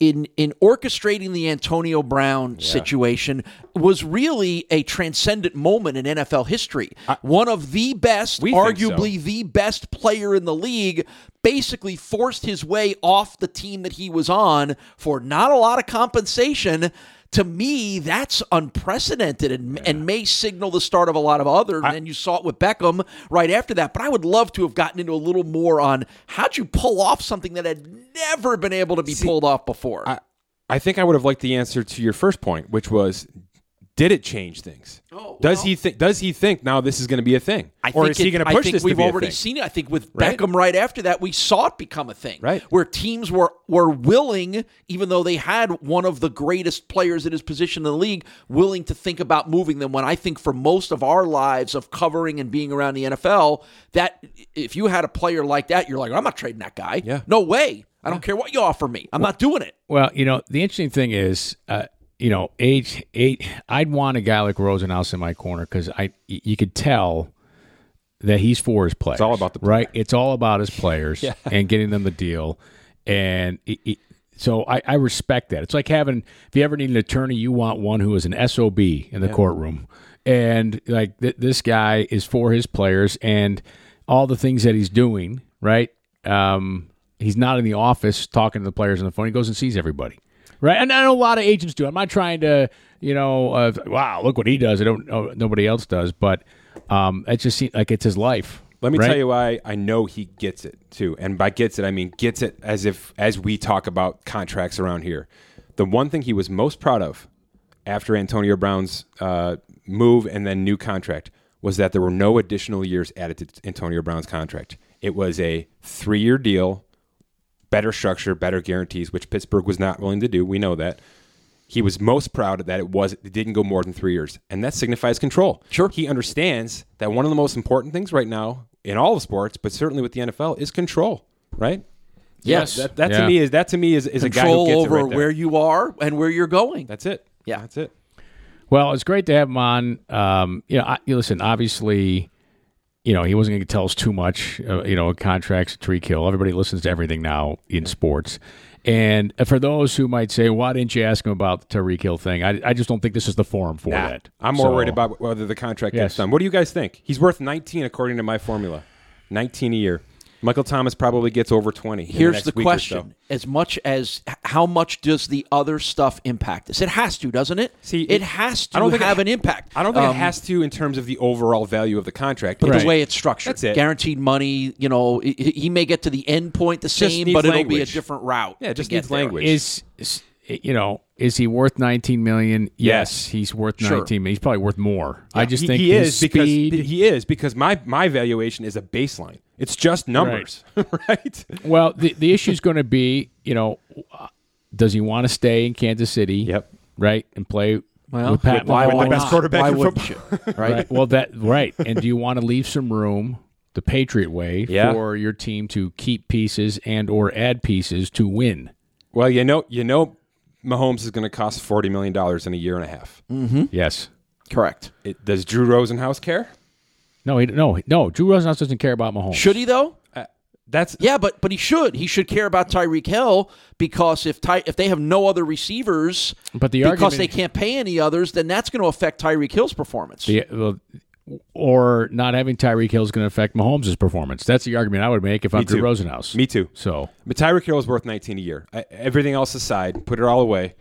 [SPEAKER 3] in in orchestrating the Antonio Brown situation was really a transcendent moment in NFL history. One of the best, arguably the best player in the league, basically forced his way off the team that he was on for not a lot of compensation. To me, that's unprecedented and, and may signal the start of a lot of other. And then you saw it with Beckham right after that. But I would love to have gotten into a little more on how'd you pull off something that had never been able to be pulled off before.
[SPEAKER 4] I, I think I would have liked the answer to your first point, which was, did it change things?
[SPEAKER 3] Oh,
[SPEAKER 4] does
[SPEAKER 3] well-
[SPEAKER 4] he think? Does he think now this is going to be a thing,
[SPEAKER 3] I
[SPEAKER 4] or
[SPEAKER 3] think
[SPEAKER 4] is he going to push this
[SPEAKER 3] We've already seen it. I think with
[SPEAKER 4] Right?
[SPEAKER 3] Beckham right after that, we saw it become a thing.
[SPEAKER 4] Right.
[SPEAKER 3] Where teams were were willing, even though they had one of the greatest players in his position in the league, willing to think about moving them. When I think for most of our lives of covering and being around the NFL, that if you had a player like that, you're like, I'm not trading that guy.
[SPEAKER 4] Yeah.
[SPEAKER 3] No way. I don't care what you offer me. I'm not doing it.
[SPEAKER 2] Well, you know, the interesting thing is, uh, you know, age eight. I'd want a guy like Rosenhaus in my corner because I, you could tell that he's for his players. It's
[SPEAKER 4] all about the player.
[SPEAKER 2] right. It's all about his players (laughs) and getting them the deal, and it, it- so I, I respect that. It's like having if you ever need an attorney, you want one who is an sob in the courtroom, and like th- this guy is for his players and all the things that he's doing. Right. um, he's not in the office talking to the players on the phone. He goes and sees everybody, right? And I know a lot of agents do. I'm not trying to, you know, uh, wow, look what he does. I don't know nobody else does, but um, it just seems like it's his life.
[SPEAKER 4] Let me
[SPEAKER 2] right?
[SPEAKER 4] tell you why I know he gets it too. And by gets it, I mean gets it as if as we talk about contracts around here. The one thing he was most proud of after Antonio Brown's uh, move and then new contract was that there were no additional years added to Antonio Brown's contract. It was a three year deal, better structure, better guarantees, which Pittsburgh was not willing to do. We know that. He was most proud that it was it didn't go more than three years, and that signifies control.
[SPEAKER 3] Sure.
[SPEAKER 4] he understands that one of the most important things right now in all of sports, but certainly with the NFL, is control. Right?
[SPEAKER 3] Yes.
[SPEAKER 4] That, that
[SPEAKER 2] Yeah.
[SPEAKER 4] to me is that to me is, is a guy
[SPEAKER 3] Control over
[SPEAKER 4] it right there.
[SPEAKER 3] where you are and where you're going.
[SPEAKER 4] That's it.
[SPEAKER 3] Yeah.
[SPEAKER 4] that's it.
[SPEAKER 2] Well, it's great to have him on. Um, you know, I, you listen. Obviously, you know he wasn't going to tell us too much. Uh, you know, contracts, Tyreek Hill. Everybody listens to everything now in sports. And for those who might say, "Why didn't you ask him about the Tyreek Hill thing?" I, I just don't think this is the forum for
[SPEAKER 4] Nah,
[SPEAKER 2] that.
[SPEAKER 4] I'm more
[SPEAKER 2] So-
[SPEAKER 4] worried about whether the contract
[SPEAKER 2] Yes.
[SPEAKER 4] gets done. What do you guys think? He's worth 19 according to my formula. 19 a year. Michael Thomas probably gets over 20. in
[SPEAKER 3] Here's
[SPEAKER 4] next
[SPEAKER 3] the
[SPEAKER 4] week or
[SPEAKER 3] question: As much as how much does the other stuff impact this? It has to, doesn't it?
[SPEAKER 4] See,
[SPEAKER 3] it
[SPEAKER 4] it-
[SPEAKER 3] has to
[SPEAKER 4] I don't think it
[SPEAKER 3] have
[SPEAKER 4] ha-
[SPEAKER 3] an impact.
[SPEAKER 4] I don't think
[SPEAKER 3] Um,
[SPEAKER 4] it has to in terms of the overall value of the contract.
[SPEAKER 3] But
[SPEAKER 4] It
[SPEAKER 3] the way it's structured,
[SPEAKER 4] That's it.
[SPEAKER 3] guaranteed money. You know, he, he may get to the end point the same,
[SPEAKER 4] needs
[SPEAKER 3] but it'll be a different route.
[SPEAKER 4] Yeah, it just needs language.
[SPEAKER 2] Is, is you know is he worth 19 million? Yes,
[SPEAKER 4] Yes.
[SPEAKER 2] he's worth
[SPEAKER 3] Sure.
[SPEAKER 2] 19 million. He's probably worth more. I just
[SPEAKER 4] he,
[SPEAKER 2] think
[SPEAKER 4] he
[SPEAKER 2] his
[SPEAKER 4] is because
[SPEAKER 2] speed,
[SPEAKER 4] he is because my my valuation is a baseline. It's just numbers, (laughs) right?
[SPEAKER 2] Well, the the issue is going to be, you know, uh, does he want to stay in Kansas City?
[SPEAKER 4] Yep.
[SPEAKER 2] Right, and play
[SPEAKER 3] Well,
[SPEAKER 2] with Pat
[SPEAKER 3] why,
[SPEAKER 2] Mahomes?
[SPEAKER 3] why
[SPEAKER 4] the best quarterback
[SPEAKER 3] Why
[SPEAKER 4] in
[SPEAKER 3] wouldn't? (laughs) Right?
[SPEAKER 2] Right. Well, that right. And do you want to leave some room the Patriot way
[SPEAKER 4] Yeah.
[SPEAKER 2] for your team to keep pieces and or add pieces to win?
[SPEAKER 4] Well, you know, you know, Mahomes is going to cost 40 million dollars in a year and a half.
[SPEAKER 2] Yes.
[SPEAKER 3] Correct.
[SPEAKER 4] It, does Drew Rosenhaus care?
[SPEAKER 2] No, he, no, no. Drew Rosenhaus doesn't care about Mahomes.
[SPEAKER 3] Should he though?
[SPEAKER 4] Uh, that's
[SPEAKER 3] Yeah, but but he should. He should care about Tyreek Hill because if Ty, if they have no other receivers,
[SPEAKER 2] But the
[SPEAKER 3] because
[SPEAKER 2] argument-
[SPEAKER 3] they can't pay any others, then that's going to affect Tyreek Hill's performance.
[SPEAKER 2] The, well, or not having Tyreek Hill is going to affect Mahomes' performance. That's the argument I would make if I'm Drew. Rosenhaus.
[SPEAKER 4] me too.
[SPEAKER 2] So
[SPEAKER 4] But Tyreek Hill is worth 19 a year. I, everything else aside, put it all away.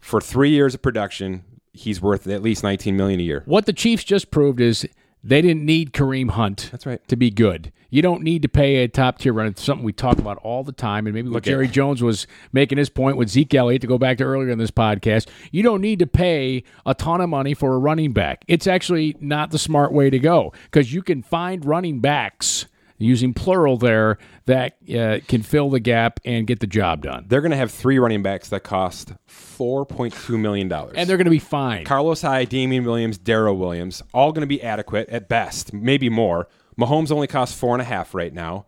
[SPEAKER 4] For three years of production, he's worth at least 19 million a year.
[SPEAKER 2] what the Chiefs just proved is they didn't need Kareem Hunt.
[SPEAKER 4] That's right.
[SPEAKER 2] To be good, you don't need to pay a top tier run. It's something we talk about all the time, and maybe what Jerry Jones was making his point with Zeke Elliott to go back to earlier in this podcast. You don't need to pay a ton of money for a running back. It's actually not the smart way to go because you can find running backs using plural there that uh, can fill the gap and get the job done,
[SPEAKER 4] They're going to have three running backs that cost 4.2 million dollars.
[SPEAKER 2] and they're going to be fine.
[SPEAKER 4] Carlos Hyde, Damien Williams, Darrel Williams, all going to be adequate at best, maybe more. Mahomes only costs four and a half right now.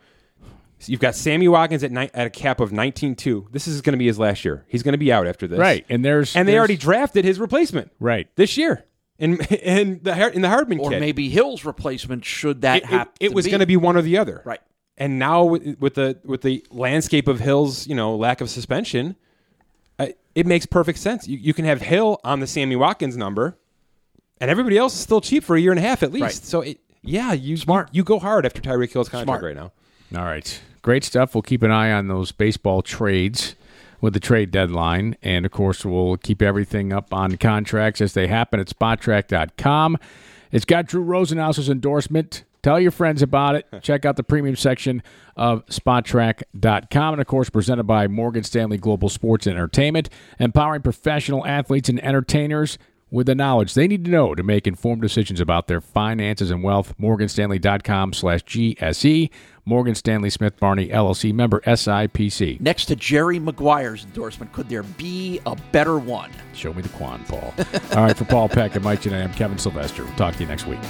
[SPEAKER 4] So you've got Sammy Watkins at ni- at a cap of 19.2. This is going to be his last year. He's going to be out after this,
[SPEAKER 2] Right, and there's
[SPEAKER 4] And they
[SPEAKER 2] there's-
[SPEAKER 4] already drafted his replacement,
[SPEAKER 2] Right.
[SPEAKER 4] this year in in the in the Hardman
[SPEAKER 3] or
[SPEAKER 4] kid.
[SPEAKER 3] maybe Hill's replacement should that
[SPEAKER 4] it, it,
[SPEAKER 3] happen.
[SPEAKER 4] it was going to be one or the other,
[SPEAKER 3] Right.
[SPEAKER 4] And now with, with the with the landscape of Hill's, you know, lack of suspension, uh, it makes perfect sense. You, you can have Hill on the Sammy Watkins number, and everybody else is still cheap for a year and a half at least.
[SPEAKER 3] Right.
[SPEAKER 4] So it, yeah, you smart. You, go hard after Tyreek Hill's contract
[SPEAKER 3] Smart.
[SPEAKER 4] right now.
[SPEAKER 2] All right. Great stuff. We'll keep an eye on those baseball trades with the trade deadline. And of course, we'll keep everything up on contracts as they happen at spotrac.com. It's got Drew Rosenhaus's endorsement. Tell your friends about it. Check out the premium section of spotrac.com. And of course, presented by Morgan Stanley Global Sports and Entertainment, empowering professional athletes and entertainers with the knowledge they need to know to make informed decisions about their finances and wealth. MorganStanley.com slash GSE. Morgan Stanley Smith Barney LLC member SIPC.
[SPEAKER 3] Next to Jerry Maguire's endorsement, could there be a better one?
[SPEAKER 2] Show me the Quan, Paul. All right, for Paul Peck and Mike Ginnitti, I'm Kevin Sylvester. We'll talk to you next week.